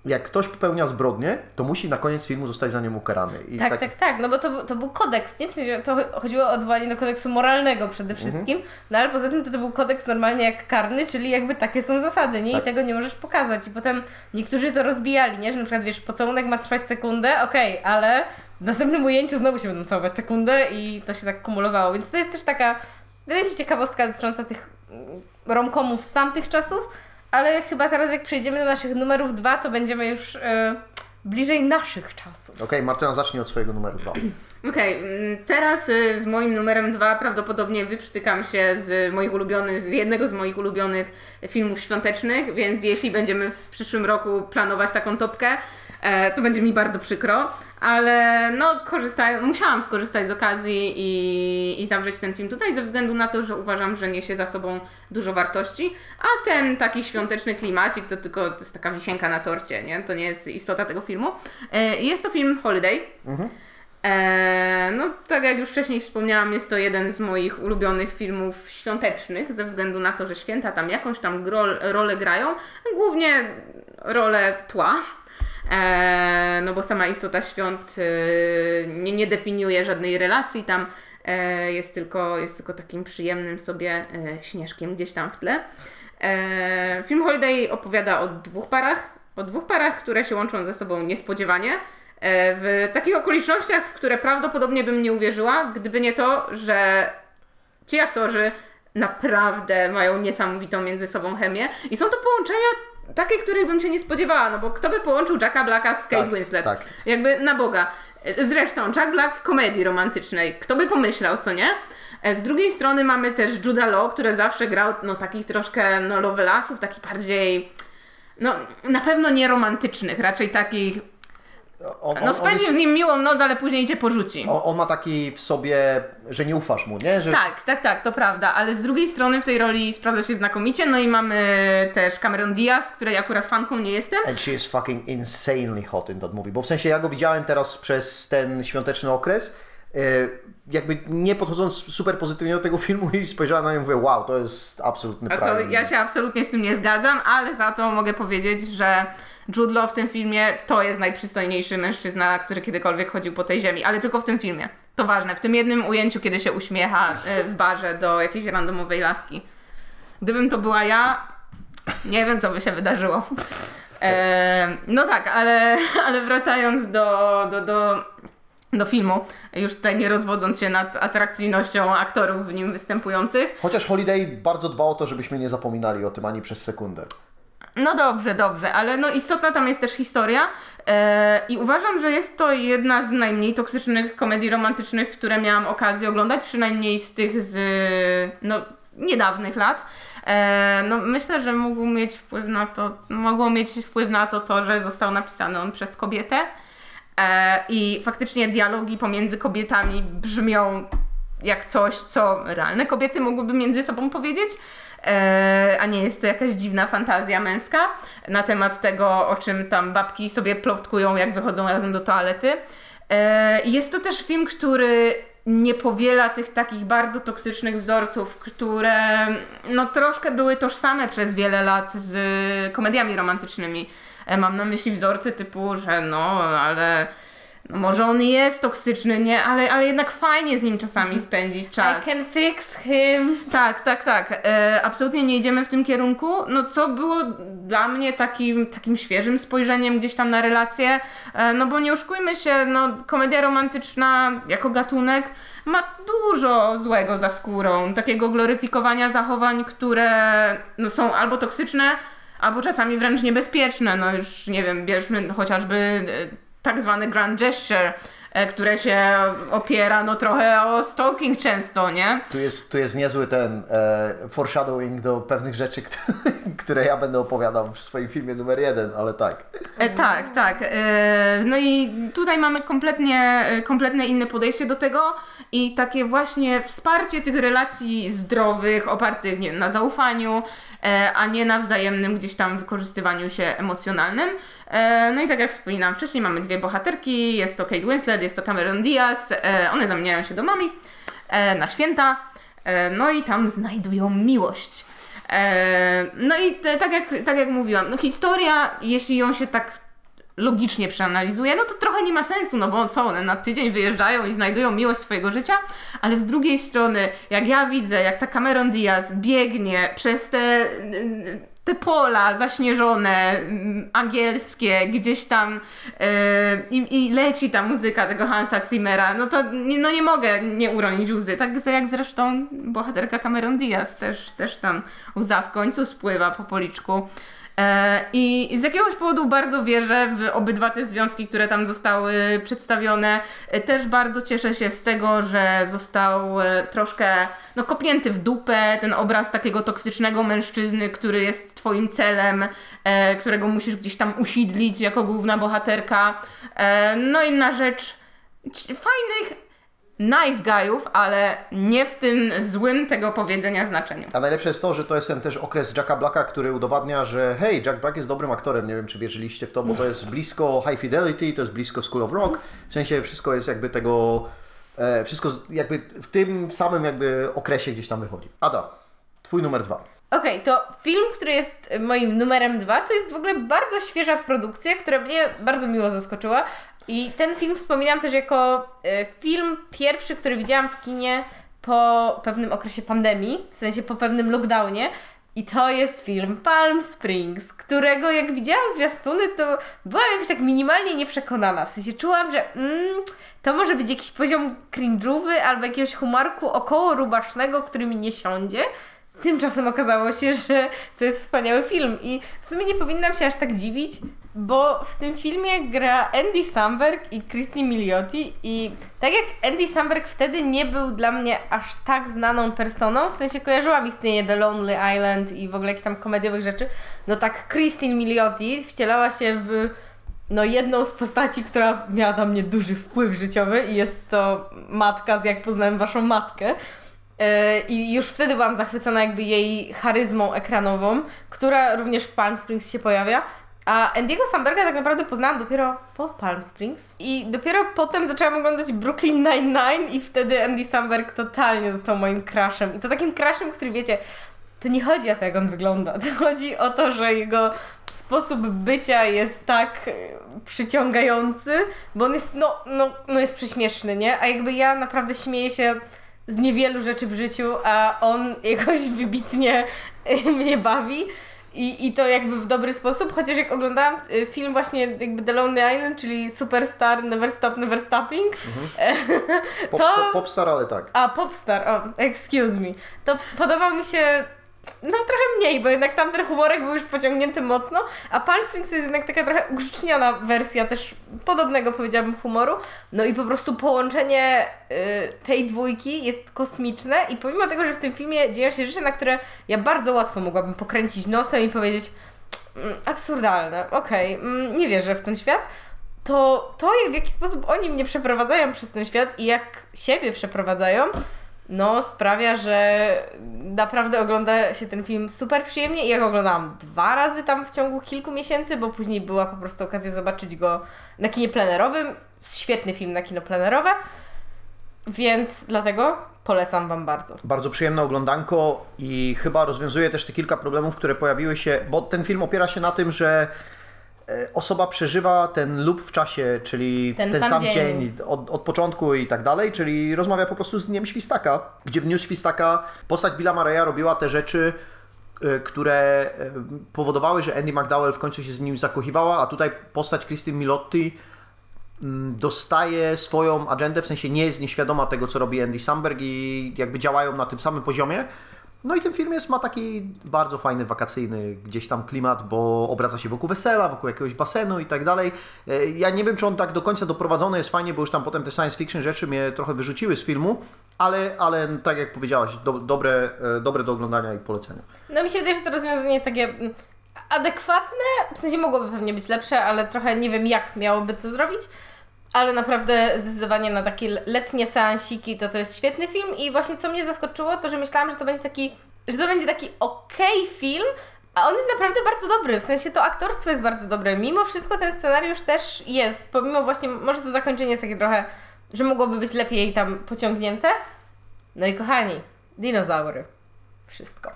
jak ktoś popełnia zbrodnię, to musi na koniec filmu zostać za nią ukarany. I Tak, tak, tak, no bo to, był- to był kodeks, nie? W sensie to chodziło o odwołanie do kodeksu moralnego przede wszystkim, no ale poza tym to, to był kodeks normalnie jak karny, czyli jakby takie są zasady, nie? I Tak. tego nie możesz pokazać. I potem niektórzy to rozbijali, nie? Że na przykład, wiesz, pocałunek ma trwać sekundę, okej, ale w następnym ujęciu znowu się będą całować sekundę i to się tak kumulowało, więc to jest też taka, wydaje mi się, ciekawostka dotycząca tych mm, romkomów z tamtych czasów, ale chyba teraz jak przejdziemy do naszych numerów dwa, to będziemy już e, bliżej naszych czasów. Okej, Martyna, zacznij od swojego numeru dwa. Okej, mm, teraz y, z moim numerem dwa prawdopodobnie wyprztykam się z moich ulubionych, z jednego z moich ulubionych filmów świątecznych, więc jeśli będziemy w przyszłym roku planować taką topkę, e, to będzie mi bardzo przykro, ale no korzystając, musiałam skorzystać z okazji i, i zawrzeć ten film tutaj ze względu na to, że uważam, że niesie za sobą dużo wartości, a ten taki świąteczny klimacik to tylko to jest taka wisienka na torcie, nie? To nie jest istota tego filmu. E, Jest to film Holiday. Eee, no, tak jak już wcześniej wspomniałam, jest to jeden z moich ulubionych filmów świątecznych, ze względu na to, że święta tam jakąś tam rolę grają, głównie rolę tła. Eee, no bo sama istota świąt e, nie, nie definiuje żadnej relacji tam, e, jest, tylko, jest tylko takim przyjemnym sobie e, śnieżkiem gdzieś tam w tle. E, film Holiday opowiada o dwóch parach, o dwóch parach, które się łączą ze sobą niespodziewanie. E, w takich okolicznościach, w które prawdopodobnie bym nie uwierzyła, gdyby nie to, że ci aktorzy naprawdę mają niesamowitą między sobą chemię i są to połączenia takie, których bym się nie spodziewała, no bo kto by połączył Jacka Blacka z Kate Tak, Winslet? tak. Jakby na Boga. Zresztą Jack Black w komedii romantycznej, kto by pomyślał, co nie? E, Z drugiej strony mamy też Judah Law, który zawsze grał no, takich troszkę no, lovelasów, takich bardziej no na pewno nie romantycznych, raczej takich On, no spędzisz z nim miłą noc, ale później cię porzuci. on, on ma taki w sobie, że nie ufasz mu, nie? Że Tak, tak, tak, to prawda, ale z drugiej strony w tej roli sprawdza się znakomicie, no i mamy też Cameron Diaz, której akurat fanką nie jestem. And she is fucking insanely hot in that movie. Bo w sensie ja go widziałem teraz przez ten świąteczny okres. e, Jakby nie podchodząc super pozytywnie do tego filmu i spojrzałem na nią i mówię, wow, to jest absolutny A to ja się absolutnie z tym nie zgadzam, ale za to mogę powiedzieć, że Jude Law w tym filmie to jest najprzystojniejszy mężczyzna, który kiedykolwiek chodził po tej ziemi, ale tylko w tym filmie. To ważne, w tym jednym ujęciu, kiedy się uśmiecha e, w barze do jakiejś randomowej laski. Gdybym to była ja, nie wiem, co by się wydarzyło. E, no tak, ale, ale wracając do, do, do, do filmu, już tutaj nie rozwodząc się nad atrakcyjnością aktorów w nim występujących. Chociaż Holiday bardzo dba o to, żebyśmy nie zapominali o tym ani przez sekundę. No dobrze, dobrze, ale no istotna tam jest też historia e, i uważam, że jest to jedna z najmniej toksycznych komedii romantycznych, które miałam okazję oglądać, przynajmniej z tych z no, niedawnych lat. E, no myślę, że mógł mieć wpływ na to, mogło mieć wpływ na to to, że został napisany on przez kobietę e, i faktycznie dialogi pomiędzy kobietami brzmią jak coś, co realne kobiety mogłyby między sobą powiedzieć, a nie jest to jakaś dziwna fantazja męska na temat tego, o czym tam babki sobie plotkują, jak wychodzą razem do toalety. E, Jest to też film, który nie powiela tych takich bardzo toksycznych wzorców, które no troszkę były tożsame przez wiele lat z komediami romantycznymi. E, Mam na myśli wzorce typu, że no, ale no może on jest toksyczny, nie, ale, ale jednak fajnie z nim czasami spędzić czas. I can fix him. Tak, tak, tak. E, absolutnie nie idziemy w tym kierunku. No co było dla mnie takim, takim świeżym spojrzeniem gdzieś tam na relacje, e, no bo nie oszukujmy się, no komedia romantyczna jako gatunek ma dużo złego za skórą. Takiego gloryfikowania zachowań, które no, są albo toksyczne, albo czasami wręcz niebezpieczne. No już nie wiem, bierzmy chociażby e, tak zwany grand gesture, które się opiera no trochę o stalking często, nie? Tu jest, tu jest niezły ten e, foreshadowing do pewnych rzeczy, które ja będę opowiadał w swoim filmie numer jeden, ale tak. E, tak, tak. E, no i tutaj mamy kompletnie, e, kompletnie inne podejście do tego i takie właśnie wsparcie tych relacji zdrowych, opartych nie, wiem, na zaufaniu, e, a nie na wzajemnym gdzieś tam wykorzystywaniu się emocjonalnym. E, no i tak jak wspominałam wcześniej, mamy dwie bohaterki, jest to Kate Winslet, jest to Cameron Diaz, e, one zamieniają się do mami e, na święta, e, no i tam znajdują miłość. No i te, tak, jak, tak jak mówiłam, no historia, jeśli ją się tak logicznie przeanalizuje, no to trochę nie ma sensu, no bo co, one na tydzień wyjeżdżają i znajdują miłość swojego życia, ale z drugiej strony, jak ja widzę, jak ta Cameron Diaz biegnie przez te, te pola zaśnieżone, mm, angielskie, gdzieś tam yy, i, leci ta muzyka tego Hansa Zimmera, no to nie, no nie mogę nie uronić łzy, tak jak zresztą bohaterka Cameron Diaz też, też tam łza w końcu spływa po policzku. E, I z jakiegoś powodu bardzo wierzę w obydwa te związki, które tam zostały przedstawione. E, Też bardzo cieszę się z tego, że został e, troszkę no, kopnięty w dupę ten obraz takiego toksycznego mężczyzny, który jest twoim celem, którego musisz gdzieś tam usidlić jako główna bohaterka. No inna rzecz, c- fajnych nice guyów, ale nie w tym złym tego powiedzenia znaczeniu. A najlepsze jest to, że to jest ten też okres Jacka Blacka, który udowadnia, że hej, Jack Black jest dobrym aktorem. Nie wiem, czy wierzyliście w to, bo to jest blisko High Fidelity, to jest blisko School of Rock. W sensie wszystko jest jakby tego, e, wszystko jakby w tym samym jakby okresie gdzieś tam wychodzi. Ada, twój numer dwa. Okej, to film, który jest moim numerem dwa, to jest w ogóle bardzo świeża produkcja, która mnie bardzo miło zaskoczyła. I ten film wspominam też jako e, film pierwszy, który widziałam w kinie po pewnym okresie pandemii, w sensie po pewnym lockdownie. I to jest film Palm Springs, którego jak widziałam zwiastuny, to byłam jakoś tak minimalnie nieprzekonana. W sensie czułam, że mm, to może być jakiś poziom cringe'owy albo jakiegoś humorku około rubacznego, który mi nie siądzie. Tymczasem okazało się, że to jest wspaniały film i w sumie nie powinnam się aż tak dziwić, bo w tym filmie gra Andy Samberg i Christy Milioti i tak jak Andy Samberg wtedy nie był dla mnie aż tak znaną personą, w sensie kojarzyłam istnienie The Lonely Island i w ogóle jakichś tam komediowych rzeczy, no tak Christine Milioti wcielała się w no jedną z postaci, która miała na mnie duży wpływ życiowy i jest to matka z Jak poznałem waszą matkę. Yy, I już wtedy byłam zachwycona jakby jej charyzmą ekranową, która również w Palm Springs się pojawia. A Andy'ego Samberga tak naprawdę poznałam dopiero po Palm Springs. I dopiero potem zaczęłam oglądać Brooklyn Nine-Nine i wtedy Andy Samberg totalnie został moim crushem. I to takim crushem, który wiecie, to nie chodzi o to, jak on wygląda. To chodzi o to, że jego sposób bycia jest tak e, przyciągający, bo on jest, no, no, no jest prześmieszny, nie? A jakby ja naprawdę śmieję się z niewielu rzeczy w życiu, a on jakoś wybitnie e, mnie bawi. I, I to jakby w dobry sposób, chociaż jak oglądałam e, film właśnie jakby The Lonely Island, czyli Superstar Never Stop Never Stopping, Pop, To- Popstar, ale tak. a Popstar, o, excuse me, to podobał mi się no trochę mniej, bo jednak tam ten humorek był już pociągnięty mocno, a Palm Springs to jest jednak taka trochę ugrzeczniona wersja też podobnego powiedziałabym humoru. No i po prostu połączenie y, tej dwójki jest kosmiczne i pomimo tego, że w tym filmie dzieją się rzeczy, na które ja bardzo łatwo mogłabym pokręcić nosem i powiedzieć mm, absurdalne, okej, mm, nie wierzę w ten świat, to to w jaki sposób oni mnie przeprowadzają przez ten świat i jak siebie przeprowadzają, no sprawia, że naprawdę ogląda się ten film super przyjemnie i ja go oglądałam dwa razy tam w ciągu kilku miesięcy, bo później była po prostu okazja zobaczyć go na kinie plenerowym. Świetny film na kino plenerowe, więc dlatego polecam Wam bardzo. Bardzo przyjemne oglądanko i chyba rozwiązuje też te kilka problemów, które pojawiły się, bo ten film opiera się na tym, że osoba przeżywa ten loop w czasie, czyli Ten ten, sam sam, dzień. dzień, od, od początku i tak dalej, czyli rozmawia po prostu z Dniem Świstaka, gdzie w Dniu Świstaka postać Billa Murraya robiła te rzeczy, e, które e, powodowały, że Andy McDowell w końcu się z nim zakochiwała, a tutaj postać Christine Milotti mm, dostaje swoją agendę, w sensie nie jest nieświadoma tego, co robi Andy Samberg i jakby działają na tym samym poziomie. No i ten film jest, ma taki bardzo fajny, wakacyjny gdzieś tam klimat, bo obraca się wokół wesela, wokół jakiegoś basenu i tak dalej. E, Ja nie wiem, czy on tak do końca doprowadzony jest fajnie, bo już tam potem te science fiction rzeczy mnie trochę wyrzuciły z filmu, ale, ale tak jak powiedziałaś, do, dobre, e, dobre do oglądania i polecenia. No mi się wydaje, że to rozwiązanie jest takie mm, adekwatne, w sensie mogłoby pewnie być lepsze, ale trochę nie wiem jak miałoby to zrobić. Ale naprawdę zdecydowanie na takie le- letnie seansiki to to jest świetny film i właśnie co mnie zaskoczyło, to że myślałam, że to będzie taki, że to będzie taki okej film, a on jest naprawdę bardzo dobry, w sensie to aktorstwo jest bardzo dobre. Mimo wszystko ten scenariusz też jest, pomimo właśnie, może to zakończenie jest takie trochę, że mogłoby być lepiej tam pociągnięte. No i kochani, dinozaury. Wszystko.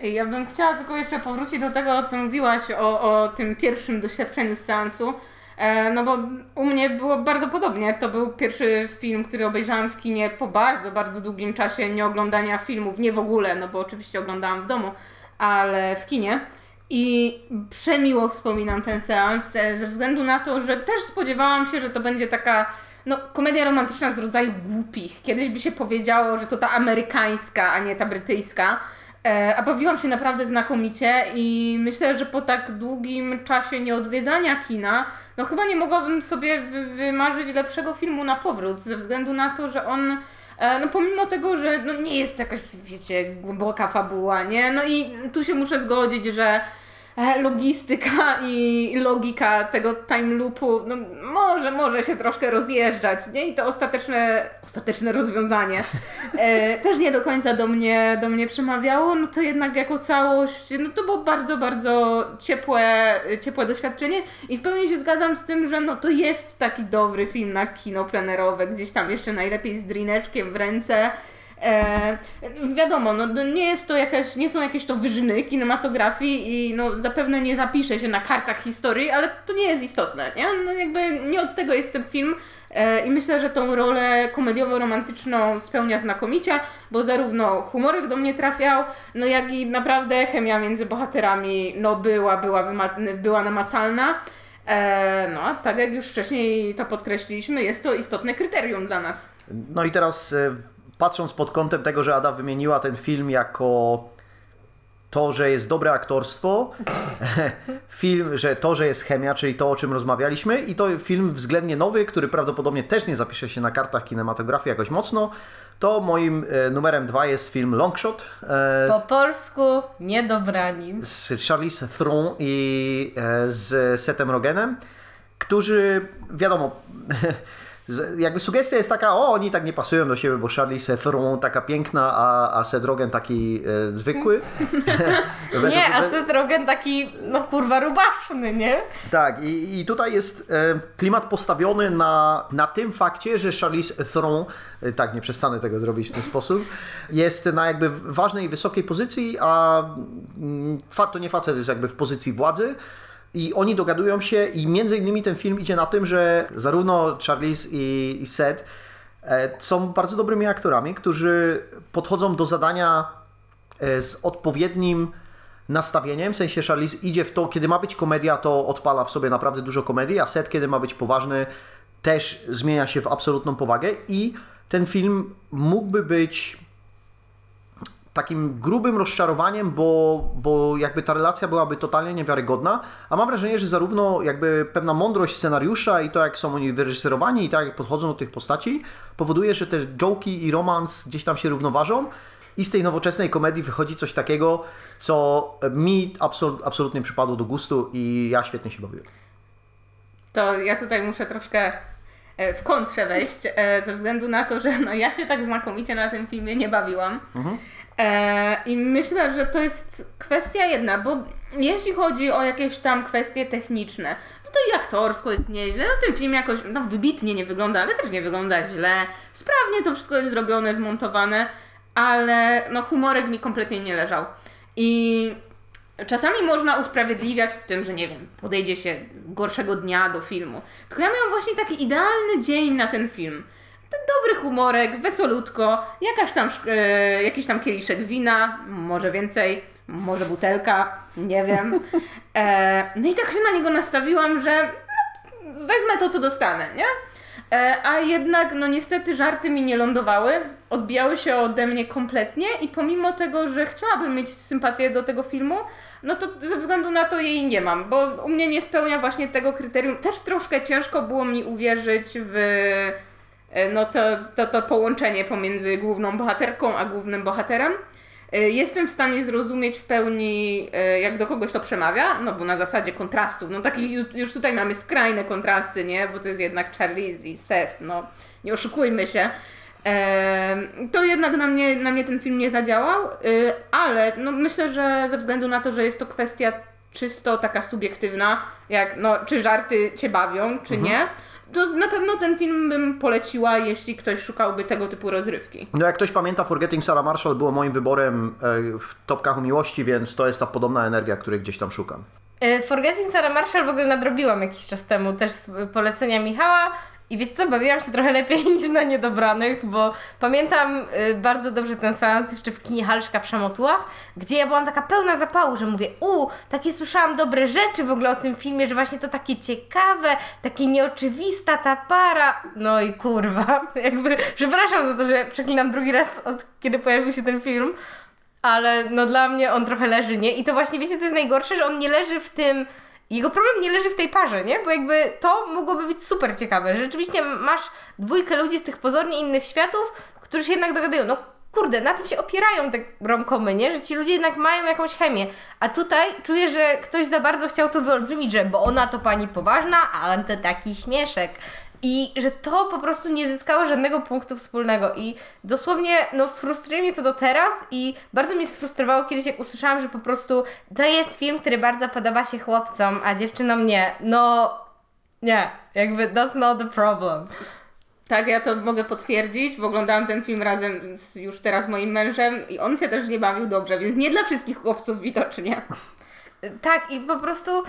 Ja bym chciała tylko jeszcze powrócić do tego, o co mówiłaś o, o tym pierwszym doświadczeniu z seansu. E, no bo u mnie było bardzo podobnie. To był pierwszy film, który obejrzałam w kinie po bardzo, bardzo długim czasie nieoglądania filmów, nie w ogóle, no bo oczywiście oglądałam w domu, ale w kinie. I przemiło wspominam ten seans ze względu na to, że też spodziewałam się, że to będzie taka no, komedia romantyczna z rodzaju głupich. Kiedyś by się powiedziało, że to ta amerykańska, a nie ta brytyjska. E, a bawiłam się naprawdę znakomicie i myślę, że po tak długim czasie nieodwiedzania kina, no chyba nie mogłabym sobie wy- wymarzyć lepszego filmu na powrót, ze względu na to, że on, e, no pomimo tego, że no nie jest jakaś, wiecie, głęboka fabuła, nie? No i tu się muszę zgodzić, że e, logistyka i logika tego time loopu no, może, może się troszkę rozjeżdżać, nie? I to ostateczne, ostateczne rozwiązanie e, też nie do końca do mnie, do mnie przemawiało, no to jednak jako całość, no to było bardzo, bardzo ciepłe, ciepłe doświadczenie i w pełni się zgadzam z tym, że no to jest taki dobry film na kino plenerowe, gdzieś tam jeszcze najlepiej z drineczkiem w ręce. E, wiadomo, no, no nie jest to jakaś, nie są jakieś to wyżyny kinematografii i no zapewne nie zapisze się na kartach historii, ale to nie jest istotne, nie? No jakby nie od tego jest ten film e, i myślę, że tą rolę komediowo-romantyczną spełnia znakomicie, bo zarówno humorek do mnie trafiał, no jak i naprawdę chemia między bohaterami no była, była, była namacalna. E, no a tak jak już wcześniej to podkreśliliśmy, jest to istotne kryterium dla nas. No i teraz e, patrząc pod kątem tego, że Ada wymieniła ten film jako to, że jest dobre aktorstwo, film, że to, że jest chemia, czyli to, o czym rozmawialiśmy i to film względnie nowy, który prawdopodobnie też nie zapisze się na kartach kinematografii jakoś mocno, to moim e, numerem dwa jest film Longshot e, Po polsku niedobrani. z Charlize Theron i e, z Setem Rogenem, którzy, wiadomo, jakby sugestia jest taka, o oni tak nie pasują do siebie, bo Charlize Theron taka piękna, a, a Seth Rogen taki e, zwykły. Nie, a Seth Rogen taki, no kurwa, rubaszny, nie? Tak, i, i tutaj jest e, klimat postawiony na, na tym fakcie, że Charlize Theron, e, tak, nie przestanę tego zrobić w ten sposób, jest na jakby ważnej, wysokiej pozycji, a mm, to nie facet jest jakby w pozycji władzy. I oni dogadują się i między innymi ten film idzie na tym, że zarówno Charlize i, i Seth e, są bardzo dobrymi aktorami, którzy podchodzą do zadania e, z odpowiednim nastawieniem, w sensie Charlize idzie w to, kiedy ma być komedia, to odpala w sobie naprawdę dużo komedii, a set, kiedy ma być poważny, też zmienia się w absolutną powagę. I ten film mógłby być takim grubym rozczarowaniem, bo, bo jakby ta relacja byłaby totalnie niewiarygodna, a mam wrażenie, że zarówno jakby pewna mądrość scenariusza i to, jak są oni wyreżyserowani i tak, jak podchodzą do tych postaci, powoduje, że te joki i romans gdzieś tam się równoważą i z tej nowoczesnej komedii wychodzi coś takiego, co mi absol- absolutnie przypadło do gustu i ja świetnie się bawiłem. To ja tutaj muszę troszkę e, w kontrze wejść, e, ze względu na to, że no, ja się tak znakomicie na tym filmie nie bawiłam. E, I myślę, że to jest kwestia jedna, bo jeśli chodzi o jakieś tam kwestie techniczne, no to i aktorsko jest nieźle. No, ten film jakoś no, wybitnie nie wygląda, ale też nie wygląda źle. Sprawnie to wszystko jest zrobione, zmontowane, ale no, humorek mi kompletnie nie leżał. I Czasami można usprawiedliwiać tym, że nie wiem, podejdzie się gorszego dnia do filmu. Tylko ja miałam właśnie taki idealny dzień na ten film. Ten dobry humorek, wesolutko, jakaś tam, e, jakiś tam kieliszek wina, może więcej, może butelka, nie wiem. E, no i tak się na niego nastawiłam, że no, wezmę to, co dostanę, nie? E, a jednak, no niestety żarty mi nie lądowały, odbijały się ode mnie kompletnie i pomimo tego, że chciałabym mieć sympatię do tego filmu, no to ze względu na to jej nie mam, bo u mnie nie spełnia właśnie tego kryterium. Też troszkę ciężko było mi uwierzyć w no to, to, to połączenie pomiędzy główną bohaterką a głównym bohaterem. E, Jestem w stanie zrozumieć w pełni, e, jak do kogoś to przemawia, no bo na zasadzie kontrastów, no takich ju- już tutaj mamy skrajne kontrasty, nie? Bo to jest jednak Charlize i Seth, no nie oszukujmy się. To jednak na mnie, na mnie ten film nie zadziałał, ale no myślę, że ze względu na to, że jest to kwestia czysto taka subiektywna, jak no, czy żarty cię bawią, czy nie, to na pewno ten film bym poleciła, jeśli ktoś szukałby tego typu rozrywki. No jak ktoś pamięta, Forgetting Sarah Marshall było moim wyborem e, w topkach o miłości, więc to jest ta podobna energia, której gdzieś tam szukam. E, Forgetting Sarah Marshall w ogóle nadrobiłam jakiś czas temu, też z polecenia Michała. I wiecie co, bawiłam się trochę lepiej niż na Niedobranych, bo pamiętam y, bardzo dobrze ten seans jeszcze w kinie Halszka w Szamotułach, gdzie ja byłam taka pełna zapału, że mówię, u, takie słyszałam dobre rzeczy w ogóle o tym filmie, że właśnie to takie ciekawe, takie nieoczywista ta para. No i kurwa, jakby, przepraszam za to, że przeklinam drugi raz od kiedy pojawił się ten film, ale no dla mnie on trochę leży, nie? I to właśnie, wiecie co jest najgorsze, że on nie leży w tym... Jego problem nie leży w tej parze, nie? Bo jakby to mogłoby być super ciekawe, rzeczywiście masz dwójkę ludzi z tych pozornie innych światów, którzy się jednak dogadują. No kurde, na tym się opierają te romkomy, nie? Że ci ludzie jednak mają jakąś chemię. A tutaj czuję, że ktoś za bardzo chciał to wyolbrzymić, że bo ona to pani poważna, a on to taki śmieszek. I że to po prostu nie zyskało żadnego punktu wspólnego. I dosłownie, no, frustruje mnie to do teraz. I bardzo mnie sfrustrowało kiedyś, jak usłyszałam, że po prostu to jest film, który bardzo podoba się chłopcom, a dziewczynom nie. No, nie. Jakby that's not the problem. Tak, ja to mogę potwierdzić, bo oglądałam ten film razem z już teraz moim mężem i on się też nie bawił dobrze, więc nie dla wszystkich chłopców widocznie. Tak, i po prostu.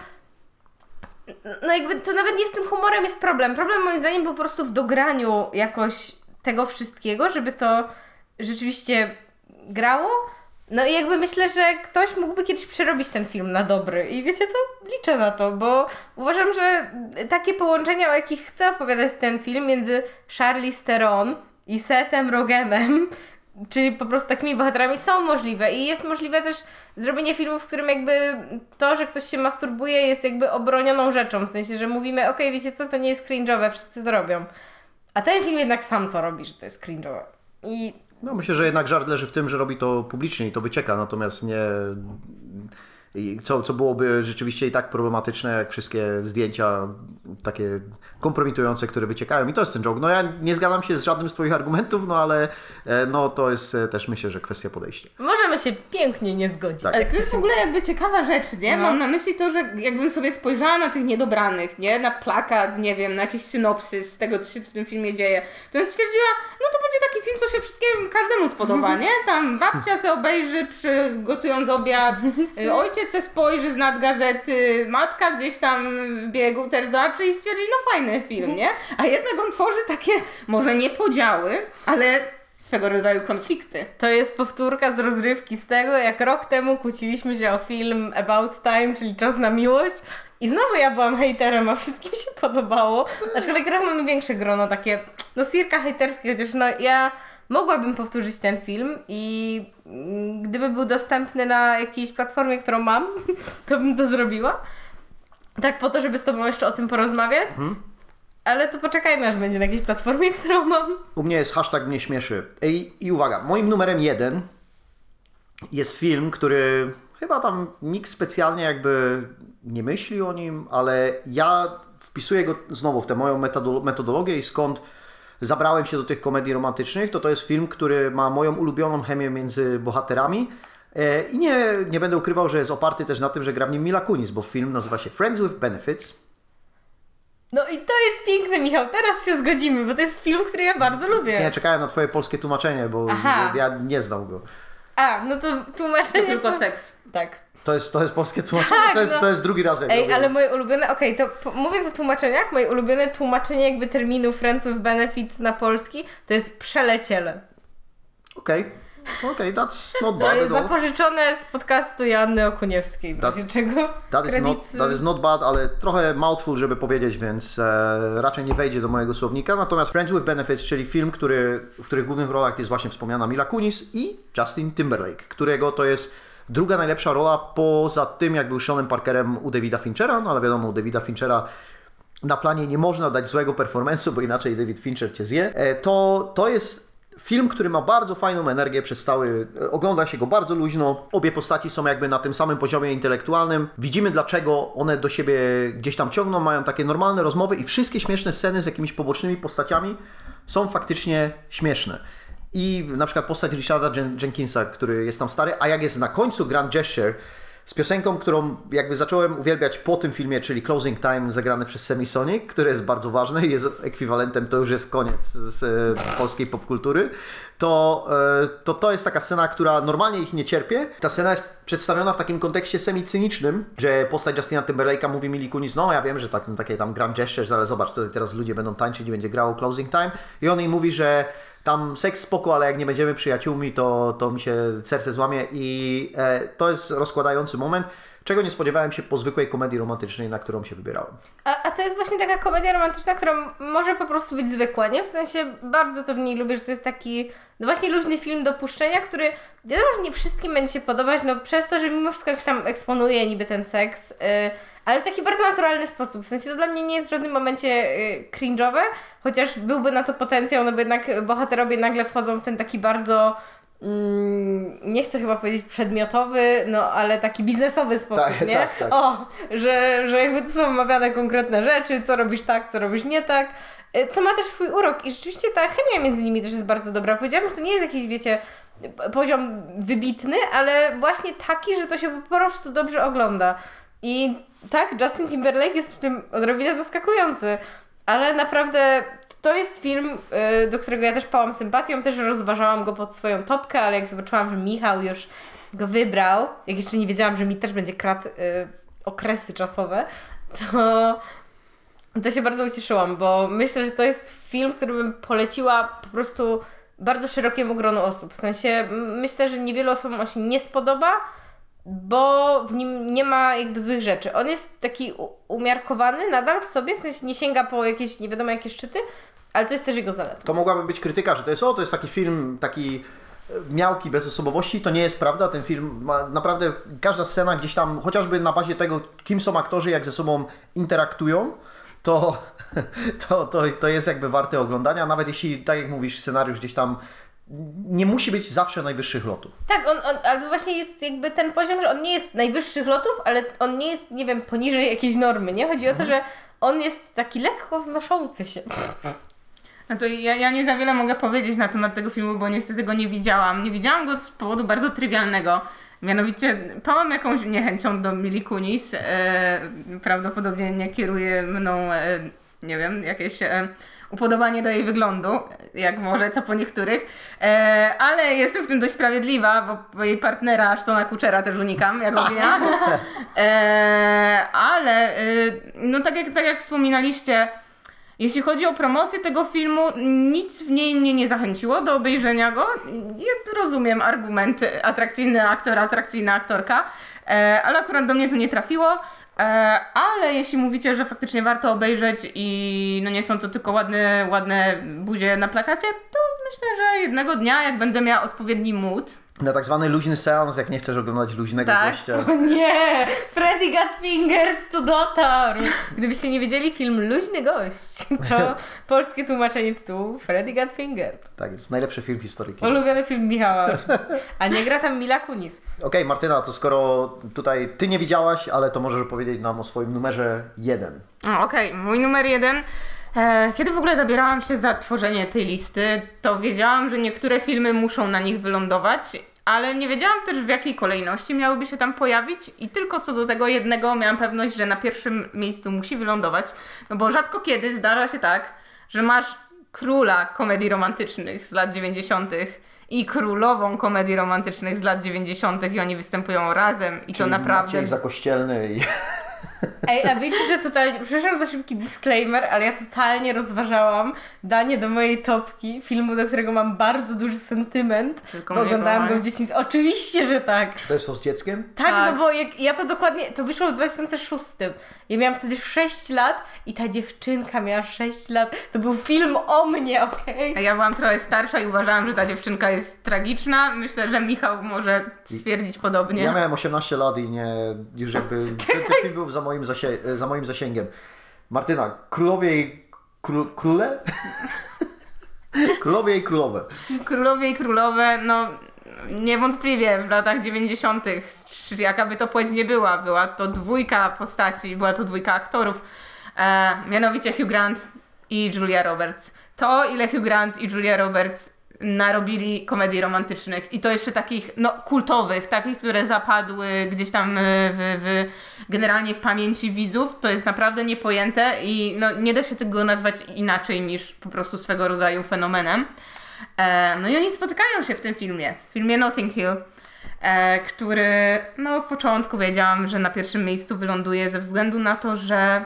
No jakby to nawet nie z tym humorem jest problem. Problem moim zdaniem był po prostu w dograniu jakoś tego wszystkiego, żeby to rzeczywiście grało. No i jakby myślę, że ktoś mógłby kiedyś przerobić ten film na dobry. I wiecie co? Liczę na to, bo uważam, że takie połączenia, o jakich chce opowiadać ten film między Charlize Theron i Sethem Rogenem, czyli po prostu takimi bohaterami są możliwe i jest możliwe też zrobienie filmu, w którym jakby to, że ktoś się masturbuje jest jakby obronioną rzeczą, w sensie, że mówimy, okej, wiecie co, to nie jest cringe'owe, wszyscy to robią. A ten film jednak sam to robi, że to jest cringe'owe. I No myślę, że jednak żart leży w tym, że robi to publicznie i to wycieka, natomiast nie, co, co byłoby rzeczywiście i tak problematyczne, jak wszystkie zdjęcia takie kompromitujące, które wyciekają. I to jest ten joke. No ja nie zgadzam się z żadnym z Twoich argumentów, no ale e, no to jest e, też myślę, że kwestia podejścia. Możemy się pięknie nie zgodzić. Tak. Ale to jest w ogóle jakby ciekawa rzecz, nie? No. Mam na myśli to, że jakbym sobie spojrzała na tych niedobranych, nie? Na plakat, nie wiem, na jakiś synopsys tego, co się w tym filmie dzieje, to bym stwierdziła, no to będzie taki film, co się wszystkiemu, każdemu spodoba, nie? Tam babcia se obejrzy przy gotując obiad, y, ojciec se spojrzy z nad gazety, matka gdzieś tam w biegu też zobaczy i stwierdzi, no fajny film, nie? A jednak on tworzy takie, może nie podziały, ale swego rodzaju konflikty. To jest powtórka z rozrywki z tego, jak rok temu kłóciliśmy się o film About Time, czyli Czas na miłość. I znowu ja byłam hejterem, a wszystkim się podobało. Aczkolwiek teraz mamy większe grono takie, no cirka hejterskie, chociaż no ja mogłabym powtórzyć ten film i mm, gdyby był dostępny na jakiejś platformie, którą mam, to bym to zrobiła. Tak po to, żeby z Tobą jeszcze o tym porozmawiać. Ale to poczekajmy, aż będzie na jakiejś platformie, którą mam. U mnie jest hashtag mnie śmieszy. I, I uwaga, moim numerem jeden jest film, który chyba tam nikt specjalnie jakby nie myśli o nim, ale ja wpisuję go znowu w tę moją metodolo- metodologię i skąd zabrałem się do tych komedii romantycznych, to to jest film, który ma moją ulubioną chemię między bohaterami. E, I nie, nie będę ukrywał, że jest oparty też na tym, że gra w nim Mila Kunis, bo film nazywa się Friends with Benefits. No i to jest piękne, Michał. Teraz się zgodzimy, bo to jest film, który ja bardzo lubię. Nie, czekałem na twoje polskie tłumaczenie, bo Aha. ja nie znam go. A, no to tłumaczenie... To tylko seks. Tak. To jest, to jest polskie tłumaczenie? Tak, to, jest, no. to jest drugi raz. jak Ej, ale moje ulubione... Okej, to po, mówiąc o tłumaczeniach, moje ulubione tłumaczenie jakby terminu Friends with Benefits na polski to jest przeleciele. Okej, okej, that's not bad jest at all. zapożyczone z podcastu Joanny Okuniewskiej, razie czego That is, not, that is not bad, ale trochę mouthful, żeby powiedzieć, więc e, raczej nie wejdzie do mojego słownika. Natomiast Friends with Benefits, czyli film, który, w których głównych rolach jest właśnie wspomniana Mila Kunis i Justin Timberlake, którego to jest druga najlepsza rola poza tym, jak był Seanem Parkerem u Davida Finchera, no ale wiadomo, u Davida Finchera na planie nie można dać złego performance'u, bo inaczej David Fincher cię zje. E, To, to jest film, który ma bardzo fajną energię przez cały... e, Ogląda się go bardzo luźno. Obie postaci są jakby na tym samym poziomie intelektualnym. Widzimy, dlaczego one do siebie gdzieś tam ciągną, mają takie normalne rozmowy i wszystkie śmieszne sceny z jakimiś pobocznymi postaciami są faktycznie śmieszne. I na przykład postać Richarda Jen- Jenkinsa, który jest tam stary, a jak jest na końcu Grand Gesture, z piosenką, którą jakby zacząłem uwielbiać po tym filmie, czyli Closing Time zagrany przez Semisonic, który jest bardzo ważny i jest ekwiwalentem, to już jest koniec z e, polskiej popkultury, to, e, to to jest taka scena, która normalnie ich nie cierpie. Ta scena jest przedstawiona w takim kontekście semi-cynicznym, że postać Justina Timberlake'a mówi Mili Kunis, no ja wiem, że tak, takie tam grand gestures, ale zobacz, tutaj teraz ludzie będą tańczyć i będzie grało Closing Time i on jej mówi, że tam seks spoko, ale jak nie będziemy przyjaciółmi, to, to mi się serce złamie i e, to jest rozkładający moment, czego nie spodziewałem się po zwykłej komedii romantycznej, na którą się wybierałem. A, a to jest właśnie taka komedia romantyczna, która może po prostu być zwykła, nie? W sensie bardzo to w niej lubię, że to jest taki no właśnie luźny film do puszczenia, który wiadomo, że nie wszystkim będzie się podobać, no przez to, że mimo wszystko jakoś tam eksponuje niby ten seks, y, ale w taki bardzo naturalny sposób. W sensie to dla mnie nie jest w żadnym momencie y, cringe'owe, chociaż byłby na to potencjał, no bo jednak bohaterowie nagle wchodzą w ten taki bardzo nie chcę chyba powiedzieć przedmiotowy, no ale taki biznesowy sposób, Tak, nie? tak, tak. O, że, że jakby to są omawiane konkretne rzeczy, co robisz tak, co robisz nie tak, y, co ma też swój urok i rzeczywiście ta chemia między nimi też jest bardzo dobra. Powiedziałam, że to nie jest jakiś, wiecie, poziom wybitny, ale właśnie taki, że to się po prostu dobrze ogląda. I tak, Justin Timberlake jest w tym odrobinę zaskakujący, ale naprawdę to jest film, y, do którego ja też pałam sympatią, też rozważałam go pod swoją topkę, ale jak zobaczyłam, że Michał już go wybrał, jak jeszcze nie wiedziałam, że mi też będzie kradł y, okresy czasowe, to, to się bardzo ucieszyłam, bo myślę, że to jest film, który bym poleciła po prostu bardzo szerokiemu gronu osób. W sensie myślę, że niewielu osobom on się nie spodoba, bo w nim nie ma jakby złych rzeczy. On jest taki umiarkowany nadal w sobie, w sensie nie sięga po jakieś nie wiadomo jakie szczyty, ale to jest też jego zaleta. To mogłaby być krytyka, że to jest, o, to jest taki film, taki e, miałki bez osobowości, to nie jest prawda. Ten film ma naprawdę każda scena gdzieś tam, chociażby na bazie tego, kim są aktorzy, jak ze sobą interaktują, to, to, to, to jest jakby warte oglądania. Nawet jeśli, tak jak mówisz, scenariusz gdzieś tam nie musi być zawsze najwyższych lotów. Tak, on, on, ale właśnie jest jakby ten poziom, że on nie jest najwyższych lotów, ale on nie jest, nie wiem, poniżej jakiejś normy, nie? Chodzi o to, że on jest taki lekko wznoszący się. No to ja, ja nie za wiele mogę powiedzieć na temat tego filmu, bo niestety go nie widziałam. Nie widziałam go z powodu bardzo trywialnego. Mianowicie pałam jakąś niechęcią do Mili Kunis. E, prawdopodobnie nie kieruje mną, e, nie wiem, jakieś e, upodobanie do jej wyglądu, jak może, co po niektórych. E, ale jestem w tym dość sprawiedliwa, bo, jej partnera Ashtona Kutchera też unikam, jak ognia. E, ale, e, no tak jak, tak jak wspominaliście, jeśli chodzi o promocję tego filmu, nic w niej mnie nie zachęciło do obejrzenia go. Ja rozumiem argument atrakcyjny aktor, atrakcyjna aktorka, e, ale akurat do mnie to nie trafiło. E, ale jeśli mówicie, że faktycznie warto obejrzeć i no nie są to tylko ładne, ładne buzie na plakacie, to myślę, że jednego dnia, jak będę miała odpowiedni mood, Na tak zwany luźny seans, jak nie chcesz oglądać luźnego Tak. gościa. O nie! Freddy got fingered to dotarł! Gdybyście nie wiedzieli, film Luźny Gość to polskie tłumaczenie tytułu Freddy got fingered. Tak, jest najlepszy film historii. Ulubiony film Michała oczywiście. A nie gra tam Mila Kunis. Okej, Martyna, to skoro tutaj ty nie widziałaś, ale to możesz powiedzieć nam o swoim numerze jeden. Okej, mój numer jeden. E, Kiedy w ogóle zabierałam się za tworzenie tej listy, to wiedziałam, że niektóre filmy muszą na nich wylądować, ale nie wiedziałam też w jakiej kolejności miałyby się tam pojawić i tylko co do tego jednego miałam pewność, że na pierwszym miejscu musi wylądować, no bo rzadko kiedy zdarza się tak, że masz króla komedii romantycznych z lat 90. i królową komedii romantycznych z lat 90. i oni występują razem i to Czyli naprawdę... Maciej Zakościelny i... Ej, a wiecie, że totalnie, przepraszam za szybki disclaimer, ale ja totalnie rozważałam danie do mojej topki filmu, do którego mam bardzo duży sentyment, Tylko bo mnie oglądałam go kochaj. w dzieciństwie. Oczywiście, że tak. To jest to z dzieckiem? Tak, Tak. no bo jak, ja to dokładnie, to wyszło w 2006. Ja miałam wtedy 6 lat i ta dziewczynka miała 6 lat. To był film o mnie, okej? A ja byłam trochę starsza i uważałam, że ta dziewczynka jest tragiczna. Myślę, że Michał może stwierdzić podobnie. Ja miałem 18 lat i nie, już jakby, ten, ten film był za moim, za moim zasięgiem. Martyna, królowie i kró, króle? królowie i królowe. Królowie i królowe, no niewątpliwie w latach 90., czy jaka by to płeć nie była, była to dwójka postaci, była to dwójka aktorów, e, mianowicie Hugh Grant i Julia Roberts. To, ile Hugh Grant i Julia Roberts narobili komedii romantycznych i to jeszcze takich, no, kultowych, takich, które zapadły gdzieś tam e, w, w, generalnie w pamięci widzów, to jest naprawdę niepojęte i no, nie da się tego nazwać inaczej niż po prostu swego rodzaju fenomenem. E, no i oni spotykają się w tym filmie, w filmie Notting Hill, e, który no od początku wiedziałam, że na pierwszym miejscu wyląduje ze względu na to, że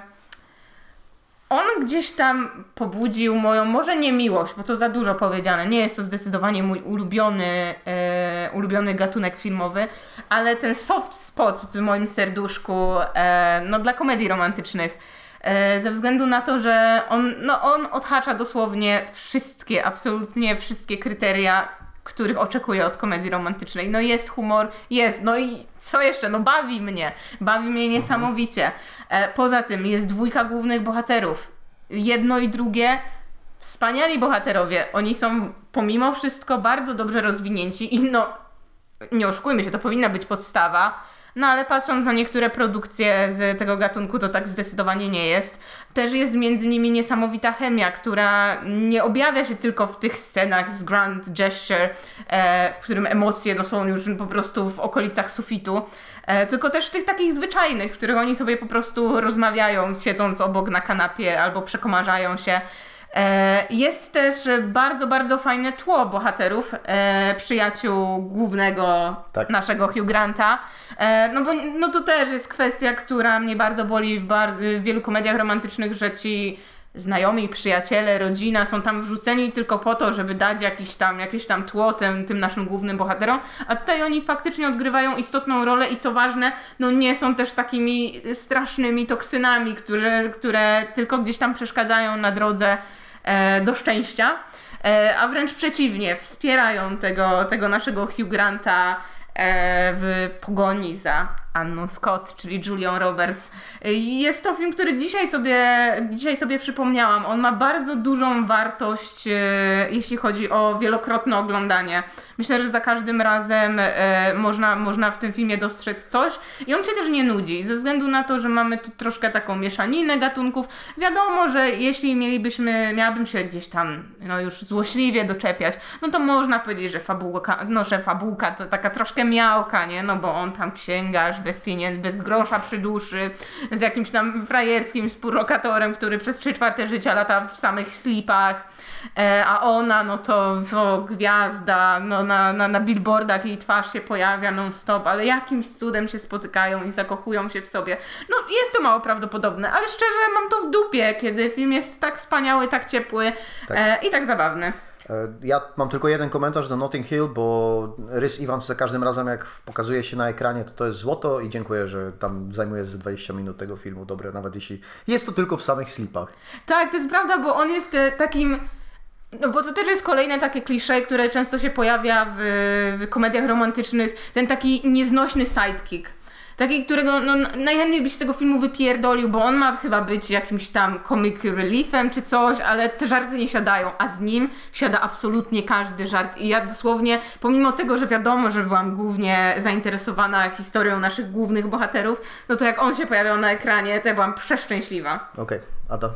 on gdzieś tam pobudził moją, może nie miłość, bo to za dużo powiedziane, nie jest to zdecydowanie mój ulubiony, e, ulubiony gatunek filmowy, ale ten soft spot w moim serduszku e, no, dla komedii romantycznych. E, ze względu na to, że on, no, on odhacza dosłownie wszystkie, absolutnie wszystkie kryteria, których oczekuję od komedii romantycznej. No jest humor, jest, no i co jeszcze? No bawi mnie, bawi mnie niesamowicie. E, poza tym jest dwójka głównych bohaterów. Jedno i drugie wspaniali bohaterowie. Oni są pomimo wszystko bardzo dobrze rozwinięci i no, nie oszukujmy się, to powinna być podstawa. No ale patrząc na niektóre produkcje z tego gatunku, to tak zdecydowanie nie jest. Też jest między nimi niesamowita chemia, która nie objawia się tylko w tych scenach z grand gesture, e, w którym emocje no, są już po prostu w okolicach sufitu, e, tylko też w tych takich zwyczajnych, w których oni sobie po prostu rozmawiają, siedząc obok na kanapie albo przekomarzają się. E, Jest też bardzo, bardzo fajne tło bohaterów, e, przyjaciół głównego Tak. naszego Hugh Granta. E, No bo no to też jest kwestia, która mnie bardzo boli w, bar- w wielu komediach romantycznych, że ci znajomi, przyjaciele, rodzina są tam wrzuceni tylko po to, żeby dać jakiś tam, jakieś tam tło tym, tym naszym głównym bohaterom, a tutaj oni faktycznie odgrywają istotną rolę i co ważne, no nie są też takimi strasznymi toksynami, które, które tylko gdzieś tam przeszkadzają na drodze e, do szczęścia, e, a wręcz przeciwnie, wspierają tego, tego naszego Hugh Granta e, w pogoni za Anną Scott, czyli Julią Roberts. Jest to film, który dzisiaj sobie, dzisiaj sobie przypomniałam. On ma bardzo dużą wartość, e, jeśli chodzi o wielokrotne oglądanie. Myślę, że za każdym razem e, można, można w tym filmie dostrzec coś i on się też nie nudzi, ze względu na to, że mamy tu troszkę taką mieszaninę gatunków. Wiadomo, że jeśli mielibyśmy, miałabym się gdzieś tam no już złośliwie doczepiać, no to można powiedzieć, że fabułka, no, że fabułka to taka troszkę miałka, nie? No bo on tam księgarz bez pieniędzy, bez grosza przy duszy, z jakimś tam frajerskim współlokatorem, który przez trzy czwarte życia lata w samych slipach, e, a ona, no to o, gwiazda, no na, na, na billboardach jej twarz się pojawia non-stop, ale jakimś cudem się spotykają i zakochują się w sobie. No jest to mało prawdopodobne, ale szczerze mam to w dupie, kiedy film jest tak wspaniały, tak ciepły Tak. E, i tak zabawny. Ja mam tylko jeden komentarz do Notting Hill, bo Rys Evans za każdym razem jak pokazuje się na ekranie, to to jest złoto i dziękuję, że tam zajmuje ze 20 minut tego filmu. Dobre, nawet jeśli jest to tylko w samych slipach. Tak, to jest prawda, bo on jest e, takim. No bo to też jest kolejne takie klisze, które często się pojawia w, w komediach romantycznych. Ten taki nieznośny sidekick. Taki, którego no, najchętniej byś z tego filmu wypierdolił, bo on ma chyba być jakimś tam comic reliefem czy coś, ale te żarty nie siadają, a z nim siada absolutnie każdy żart. I ja dosłownie, pomimo tego, że wiadomo, że byłam głównie zainteresowana historią naszych głównych bohaterów, no to jak on się pojawiał na ekranie, to ja byłam przeszczęśliwa. Okej, Ada.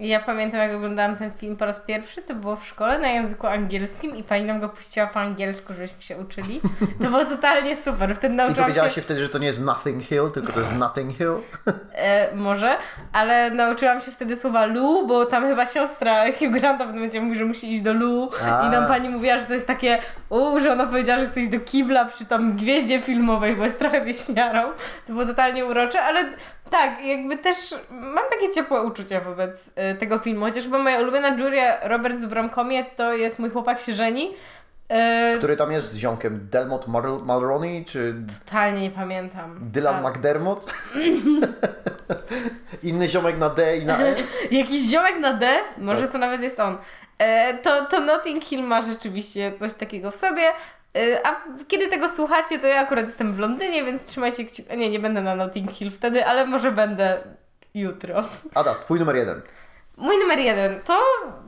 Ja pamiętam, jak oglądałam ten film po raz pierwszy, to było w szkole na języku angielskim i pani nam go puściła po angielsku, żebyśmy się uczyli. To było totalnie super. Wtedy I nauczyłam się, się wtedy, że to nie jest Nothing Hill, tylko to jest Nothing Hill? e, może, ale nauczyłam się wtedy słowa Lu, bo tam chyba siostra Hugh Granta w pewnym momencie mówi, że musi iść do Lu A. i nam pani mówiła, że to jest takie, u, że ona powiedziała, że chce iść do kibla przy tam gwieździe filmowej, bo jest trochę wieśniarą. To było totalnie urocze, ale tak, jakby też mam takie ciepłe uczucia wobec e, tego filmu, chociaż chyba moja ulubiona Julia Roberts w romkomie to jest Mój chłopak się żeni. E, Który tam jest ziomkiem? Delmot Mar- Mulroney czy Totalnie nie pamiętam. Dylan A, McDermott? Inny ziomek na D i na E? Jakiś ziomek na D? Może Tak. to nawet jest on. E, to, to Notting Hill ma rzeczywiście coś takiego w sobie. E, a kiedy tego słuchacie, to ja akurat jestem w Londynie, więc trzymajcie kciuki. Nie, nie będę na Notting Hill wtedy, ale może będę jutro. Ada, twój numer jeden. Mój numer jeden to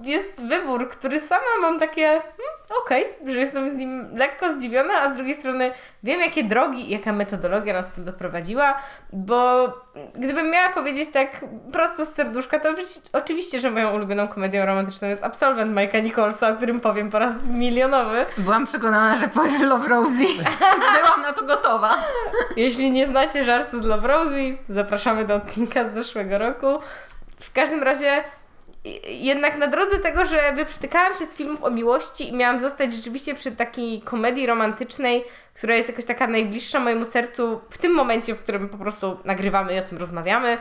jest wybór, który sama mam takie hmm, okej, że jestem z nim lekko zdziwiona, a z drugiej strony wiem, jakie drogi i jaka metodologia nas tu doprowadziła, bo gdybym miała powiedzieć tak prosto z serduszka, to oczywiście- że moją ulubioną komedią romantyczną jest Absolvent Mike'a Nicholsa, o którym powiem po raz milionowy. Byłam przekonana, że powiesz Love Rosie. Byłam na to gotowa. Jeśli nie znacie żartu z Love Rosie, zapraszamy do odcinka z zeszłego roku. W każdym razie, jednak na drodze tego, że wyprztykałam się z filmów o miłości i miałam zostać rzeczywiście przy takiej komedii romantycznej, która jest jakoś taka najbliższa mojemu sercu w tym momencie, w którym po prostu nagrywamy i o tym rozmawiamy,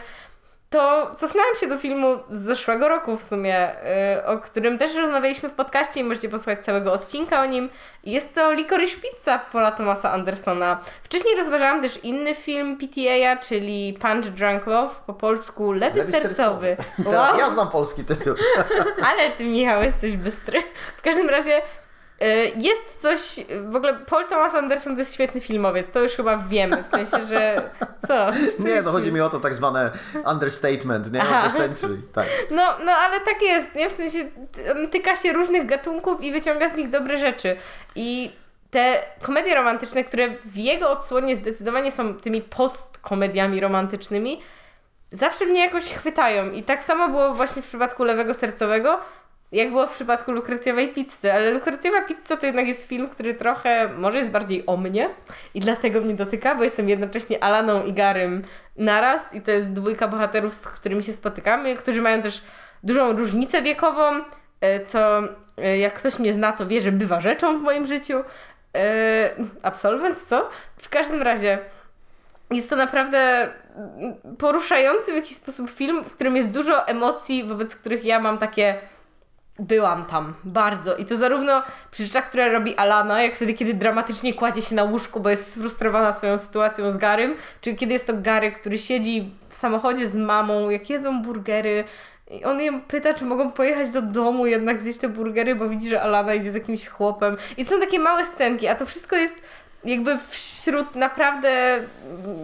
to cofnęłam się do filmu z zeszłego roku w sumie, yy, o którym też rozmawialiśmy w podcaście i możecie posłuchać całego odcinka o nim. Jest to Licorice Pizza Paula Thomasa Andersona. Wcześniej rozważałam też inny film PTA, czyli Punch Drunk Love, po polsku Lewy, Lewy sercowy. Teraz Wow. ja znam polski tytuł. Ale ty, Michał, jesteś bystry. W każdym razie y, jest coś, w ogóle Paul Thomas Anderson to jest świetny filmowiec, to już chyba wiemy, w sensie, że co? Nie, no chodzi mi o to tak zwane understatement, nie? Aha. Of the century. Tak. No, no ale tak jest, nie? W sensie tyka się różnych gatunków i wyciąga z nich dobre rzeczy. I te komedie romantyczne, które w jego odsłonie zdecydowanie są tymi postkomediami romantycznymi, zawsze mnie jakoś chwytają. I tak samo było właśnie w przypadku Lewego Sercowego, jak było w przypadku Lukrecjowej Pizzy. Ale Lukrecjowa Pizza to jednak jest film, który trochę może jest bardziej o mnie i dlatego mnie dotyka, bo jestem jednocześnie Alaną i Garym naraz i to jest dwójka bohaterów, z którymi się spotykamy, którzy mają też dużą różnicę wiekową, e, co e, jak ktoś mnie zna, to wie, że bywa rzeczą w moim życiu. E, Absolwent, co? W każdym razie jest to naprawdę poruszający w jakiś sposób film, w którym jest dużo emocji, wobec których ja mam takie byłam tam bardzo. I to zarówno przy rzeczach, które robi Alana, jak wtedy, kiedy dramatycznie kładzie się na łóżku, bo jest sfrustrowana swoją sytuacją z Garym, czy kiedy jest to Gary, który siedzi w samochodzie z mamą, jak jedzą burgery. I on ją pyta, czy mogą pojechać do domu jednak zjeść te burgery, bo widzi, że Alana idzie z jakimś chłopem. I to są takie małe scenki, a to wszystko jest jakby wśród naprawdę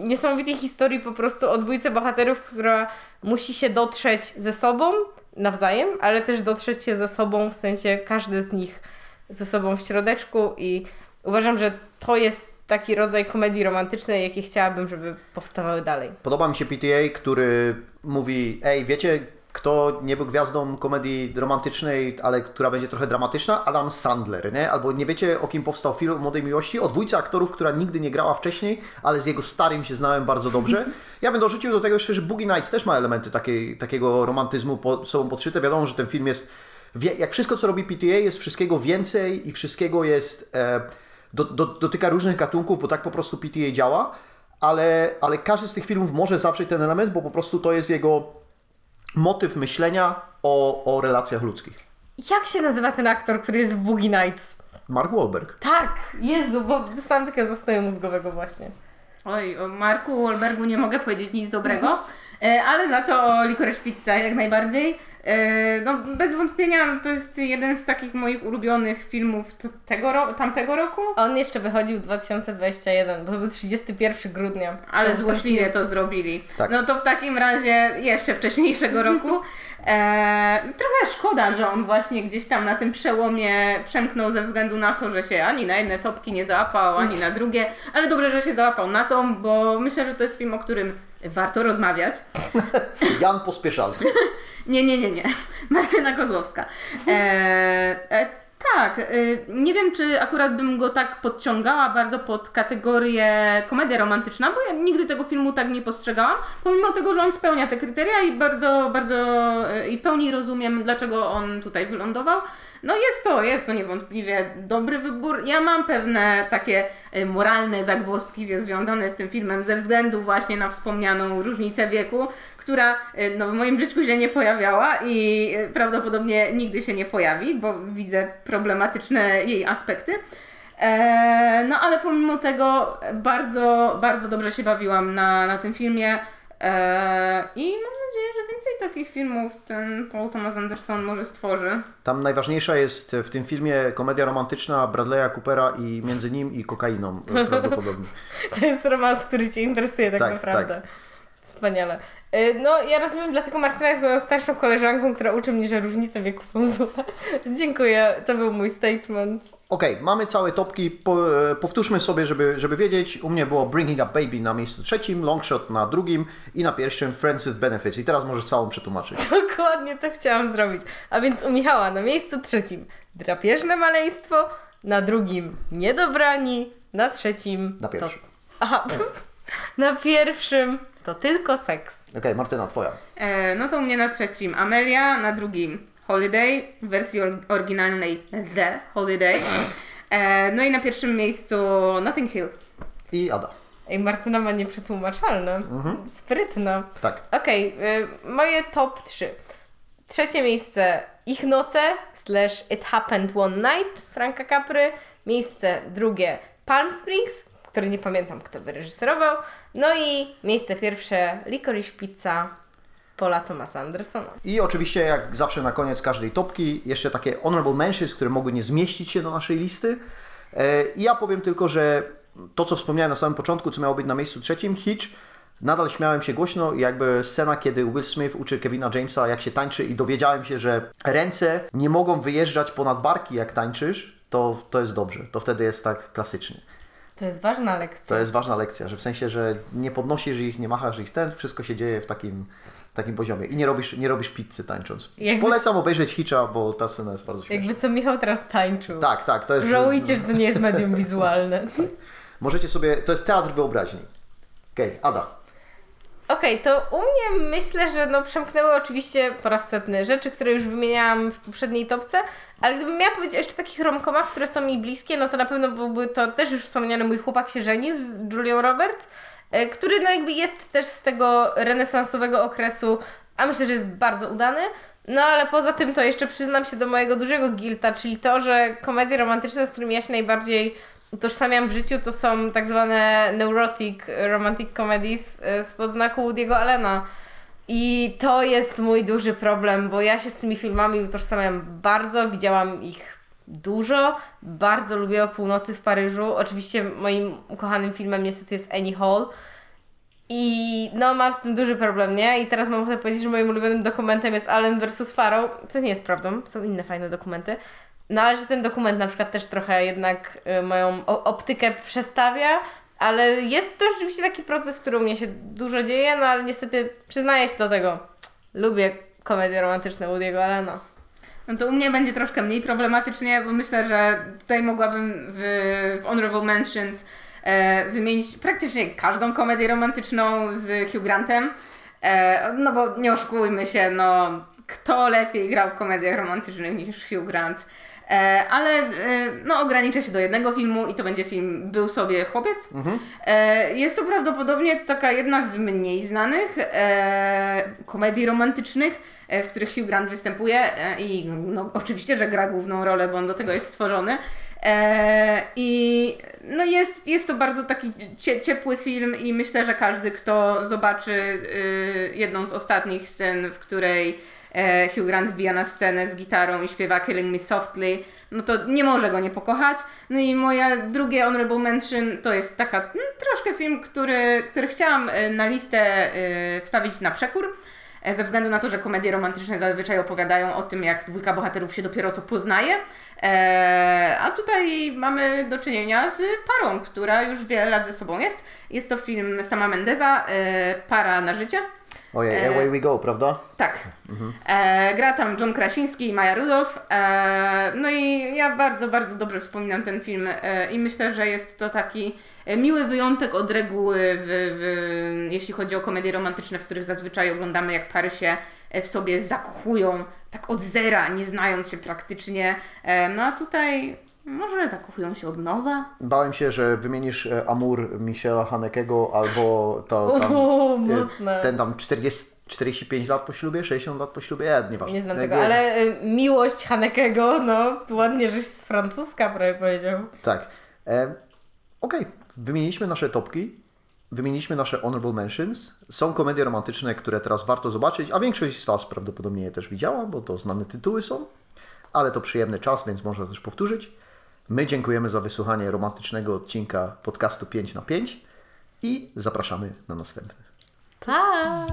niesamowitej historii po prostu o dwójce bohaterów, która musi się dotrzeć ze sobą nawzajem, ale też dotrzeć się ze sobą, w sensie każdy z nich ze sobą w środeczku i uważam, że to jest taki rodzaj komedii romantycznej, jaki chciałabym, żeby powstawały dalej. Podoba mi się PTA, który mówi, ej, wiecie, kto nie był gwiazdą komedii romantycznej, ale która będzie trochę dramatyczna? Adam Sandler, nie? Albo nie wiecie, o kim powstał film Młodej Miłości? O dwójce aktorów, która nigdy nie grała wcześniej, ale z jego starym się znałem bardzo dobrze. Ja bym dorzucił do tego jeszcze, że Boogie Nights też ma elementy takiej, takiego romantyzmu po sobą podszyte. Wiadomo, że ten film jest, wie- jak wszystko, co robi PTA, jest wszystkiego więcej i wszystkiego jest, e, do, do, dotyka różnych gatunków, bo tak po prostu PTA działa, ale, ale każdy z tych filmów może zawrzeć ten element, bo po prostu to jest jego motyw myślenia o, o relacjach ludzkich. Jak się nazywa ten aktor, który jest w Boogie Nights? Mark Wahlberg. Tak, Jezu, bo dostałam takiego zastoju mózgowego właśnie. Oj, o Marku Wahlbergu nie mogę powiedzieć nic dobrego, e, ale za to Licorice Pizza jak najbardziej. E, No, bez wątpienia to jest jeden z takich moich ulubionych filmów tego ro- tamtego roku, On jeszcze wychodził w 2021, bo to był 31 grudnia. ale złośliwie to zrobili. Tak. No to w takim razie jeszcze wcześniejszego roku. E, trochę szkoda, że on właśnie gdzieś tam na tym przełomie przemknął ze względu na to, że się ani na jedne topki nie załapał, ani na drugie, ale dobrze, że się załapał na to, bo myślę, że to jest film, o którym warto rozmawiać. Jan Pospieszalski. Nie, nie, nie, nie. Martyna Kozłowska. E, e, tak, e, nie wiem, czy akurat bym go tak podciągała bardzo pod kategorię komedia romantyczna, bo ja nigdy tego filmu tak nie postrzegałam, pomimo tego, że on spełnia te kryteria i bardzo, bardzo e, i w pełni rozumiem, dlaczego on tutaj wylądował. No jest to, jest to niewątpliwie dobry wybór. Ja mam pewne takie e, moralne zagwozdki związane z tym filmem ze względu właśnie na wspomnianą różnicę wieku, która e, no, w moim życiu się nie pojawiała i e, prawdopodobnie nigdy się nie pojawi, bo widzę problematyczne jej aspekty. E, no ale pomimo tego bardzo, bardzo dobrze się bawiłam na, na tym filmie. E, I mam nadzieję, że więcej takich filmów ten Paul Thomas Anderson może stworzy. Tam najważniejsza jest w tym filmie komedia romantyczna Bradley'a Coopera i między nim i kokainą e, prawdopodobnie. To jest romans, który Cię interesuje tak, Tak, naprawdę. Wspaniale. Y, No, ja rozumiem, dlatego Martyna jest moją starszą koleżanką, która uczy mnie, że różnice wieku są złe. Dziękuję, to był mój statement. Okej, mamy całe topki. Po, e, powtórzmy sobie, żeby, żeby wiedzieć. U mnie było Bringing Up Baby na miejscu trzecim, Longshot na drugim i na pierwszym Friends with Benefits. I teraz możesz całą przetłumaczyć. Dokładnie to chciałam zrobić. A więc u Michała na miejscu trzecim drapieżne maleństwo, na drugim niedobrani, na trzecim... Na pierwszym. Aha, na pierwszym to tylko seks. Okej, Martyna, twoja. E, no to u mnie na trzecim Amelia, na drugim Holiday, w wersji or- oryginalnej The Holiday. E, no i na pierwszym miejscu Notting Hill. I Ada. Ej, Martyna ma nieprzetłumaczalne. Sprytna. Tak. Okej, y, moje top 3. Trzecie miejsce Ich noce slash It Happened One Night Franka Capry. Miejsce drugie Palm Springs, który nie pamiętam kto wyreżyserował. No i miejsce pierwsze Licorice Pizza Paula Thomasa Andersona. I oczywiście, jak zawsze na koniec każdej topki, jeszcze takie honorable mentions, które mogły nie zmieścić się do naszej listy. E, I ja powiem tylko, że to, co wspomniałem na samym początku, co miało być na miejscu trzecim, Hitch, nadal śmiałem się głośno jakby scena, kiedy Will Smith uczy Kevina Jamesa, jak się tańczy i dowiedziałem się, że ręce nie mogą wyjeżdżać ponad barki, jak tańczysz, to, to jest dobrze. To wtedy jest tak klasycznie. To jest ważna lekcja. To jest ważna lekcja, że w sensie, że nie podnosisz ich, nie machasz ich, ten, wszystko się dzieje w takim, takim poziomie. I nie robisz, nie robisz pizzy tańcząc. Jakby- Polecam obejrzeć Hitcha, bo ta scena jest bardzo śmieszna. Jakby co Michał teraz tańczył. Tak, tak, to jest... Żałujcie, że to nie jest medium wizualne. Możecie sobie, to jest teatr wyobraźni. Okej, Ada. Okej, to u mnie myślę, że no przemknęły oczywiście po raz setny rzeczy, które już wymieniałam w poprzedniej topce, ale gdybym miała powiedzieć o jeszcze takich romkomach, które są mi bliskie, no to na pewno byłby to też już wspomniany Mój chłopak się żeni z Julią Roberts, e, który no jakby jest też z tego renesansowego okresu, a myślę, że jest bardzo udany. No ale poza tym to jeszcze przyznam się do mojego dużego gilta, czyli to, że komedie romantyczne, z którymi ja się najbardziej utożsamiam w życiu, to są tak zwane neurotic romantic comedies e, spod znaku Woody'ego Allena. I to jest mój duży problem, bo ja się z tymi filmami utożsamiam bardzo. Widziałam ich dużo. Bardzo lubię o północy w Paryżu. Oczywiście moim ukochanym filmem niestety jest Annie Hall. I no mam z tym duży problem, nie? I teraz mam ochotę powiedzieć, że moim ulubionym dokumentem jest Allen vs. Farrow, co nie jest prawdą, są inne fajne dokumenty. No ale że ten dokument na przykład też trochę jednak y, moją optykę przestawia, ale jest to rzeczywiście taki proces, który u mnie się dużo dzieje, no ale niestety przyznaję się do tego. Lubię komedie romantyczne Woody'ego Allena. No to u mnie będzie troszkę mniej problematycznie, bo myślę, że tutaj mogłabym w, w Honorable Mentions e, wymienić praktycznie każdą komedię romantyczną z Hugh Grantem. E, no bo nie oszukujmy się, no kto lepiej grał w komediach romantycznych niż Hugh Grant. E, ale e, no, ograniczę się do jednego filmu i to będzie film Był sobie chłopiec. E, jest to prawdopodobnie taka jedna z mniej znanych komedii romantycznych, w których Hugh Grant występuje i no, oczywiście, że gra główną rolę, bo on do tego jest stworzony. I no jest, jest to bardzo taki cie, ciepły film i myślę, że każdy, kto zobaczy y, jedną z ostatnich scen, w której Hugh Grant wbija na scenę z gitarą i śpiewa Killing Me Softly, no to nie może go nie pokochać. No i moja drugie honorable mention to jest taka mm, troszkę film, który, który chciałam e, na listę e, wstawić na przekór. e, Ze względu na to, że komedie romantyczne zazwyczaj opowiadają o tym, jak dwójka bohaterów się dopiero co poznaje. E, a tutaj mamy do czynienia z parą, która już wiele lat ze sobą jest. Jest to film Sama Mendeza, e, Para na życie. Ojej, E, away we go, prawda? Tak. E, gra tam John Krasiński i Maja Rudolph. E, no i ja bardzo, bardzo dobrze wspominam ten film e, i myślę, że jest to taki e, miły wyjątek od reguły, w, w, jeśli chodzi o komedie romantyczne, w których zazwyczaj oglądamy, jak pary się e, w sobie zakochują tak od zera, nie znając się praktycznie. No a tutaj może zakochują się od nowa. Bałem się, że wymienisz e, Amur Michela Hanekego albo to tam, Uuu, e, mocne. ten tam 40, 45 lat po ślubie, 60 lat po ślubie, ja, nieważne. Nie znam E, tego, nie- ale miłość Hanekego, no ładnie, żeś z francuska prawie powiedział. Tak. E, Okej, wymieniliśmy nasze topki, wymieniliśmy nasze honorable mentions. Są komedie romantyczne, które teraz warto zobaczyć, a większość z Was prawdopodobnie je też widziała, bo to znane tytuły są, ale to przyjemny czas, więc można też powtórzyć. My dziękujemy za wysłuchanie romantycznego odcinka podcastu 5 na 5 i zapraszamy na następny. Pa!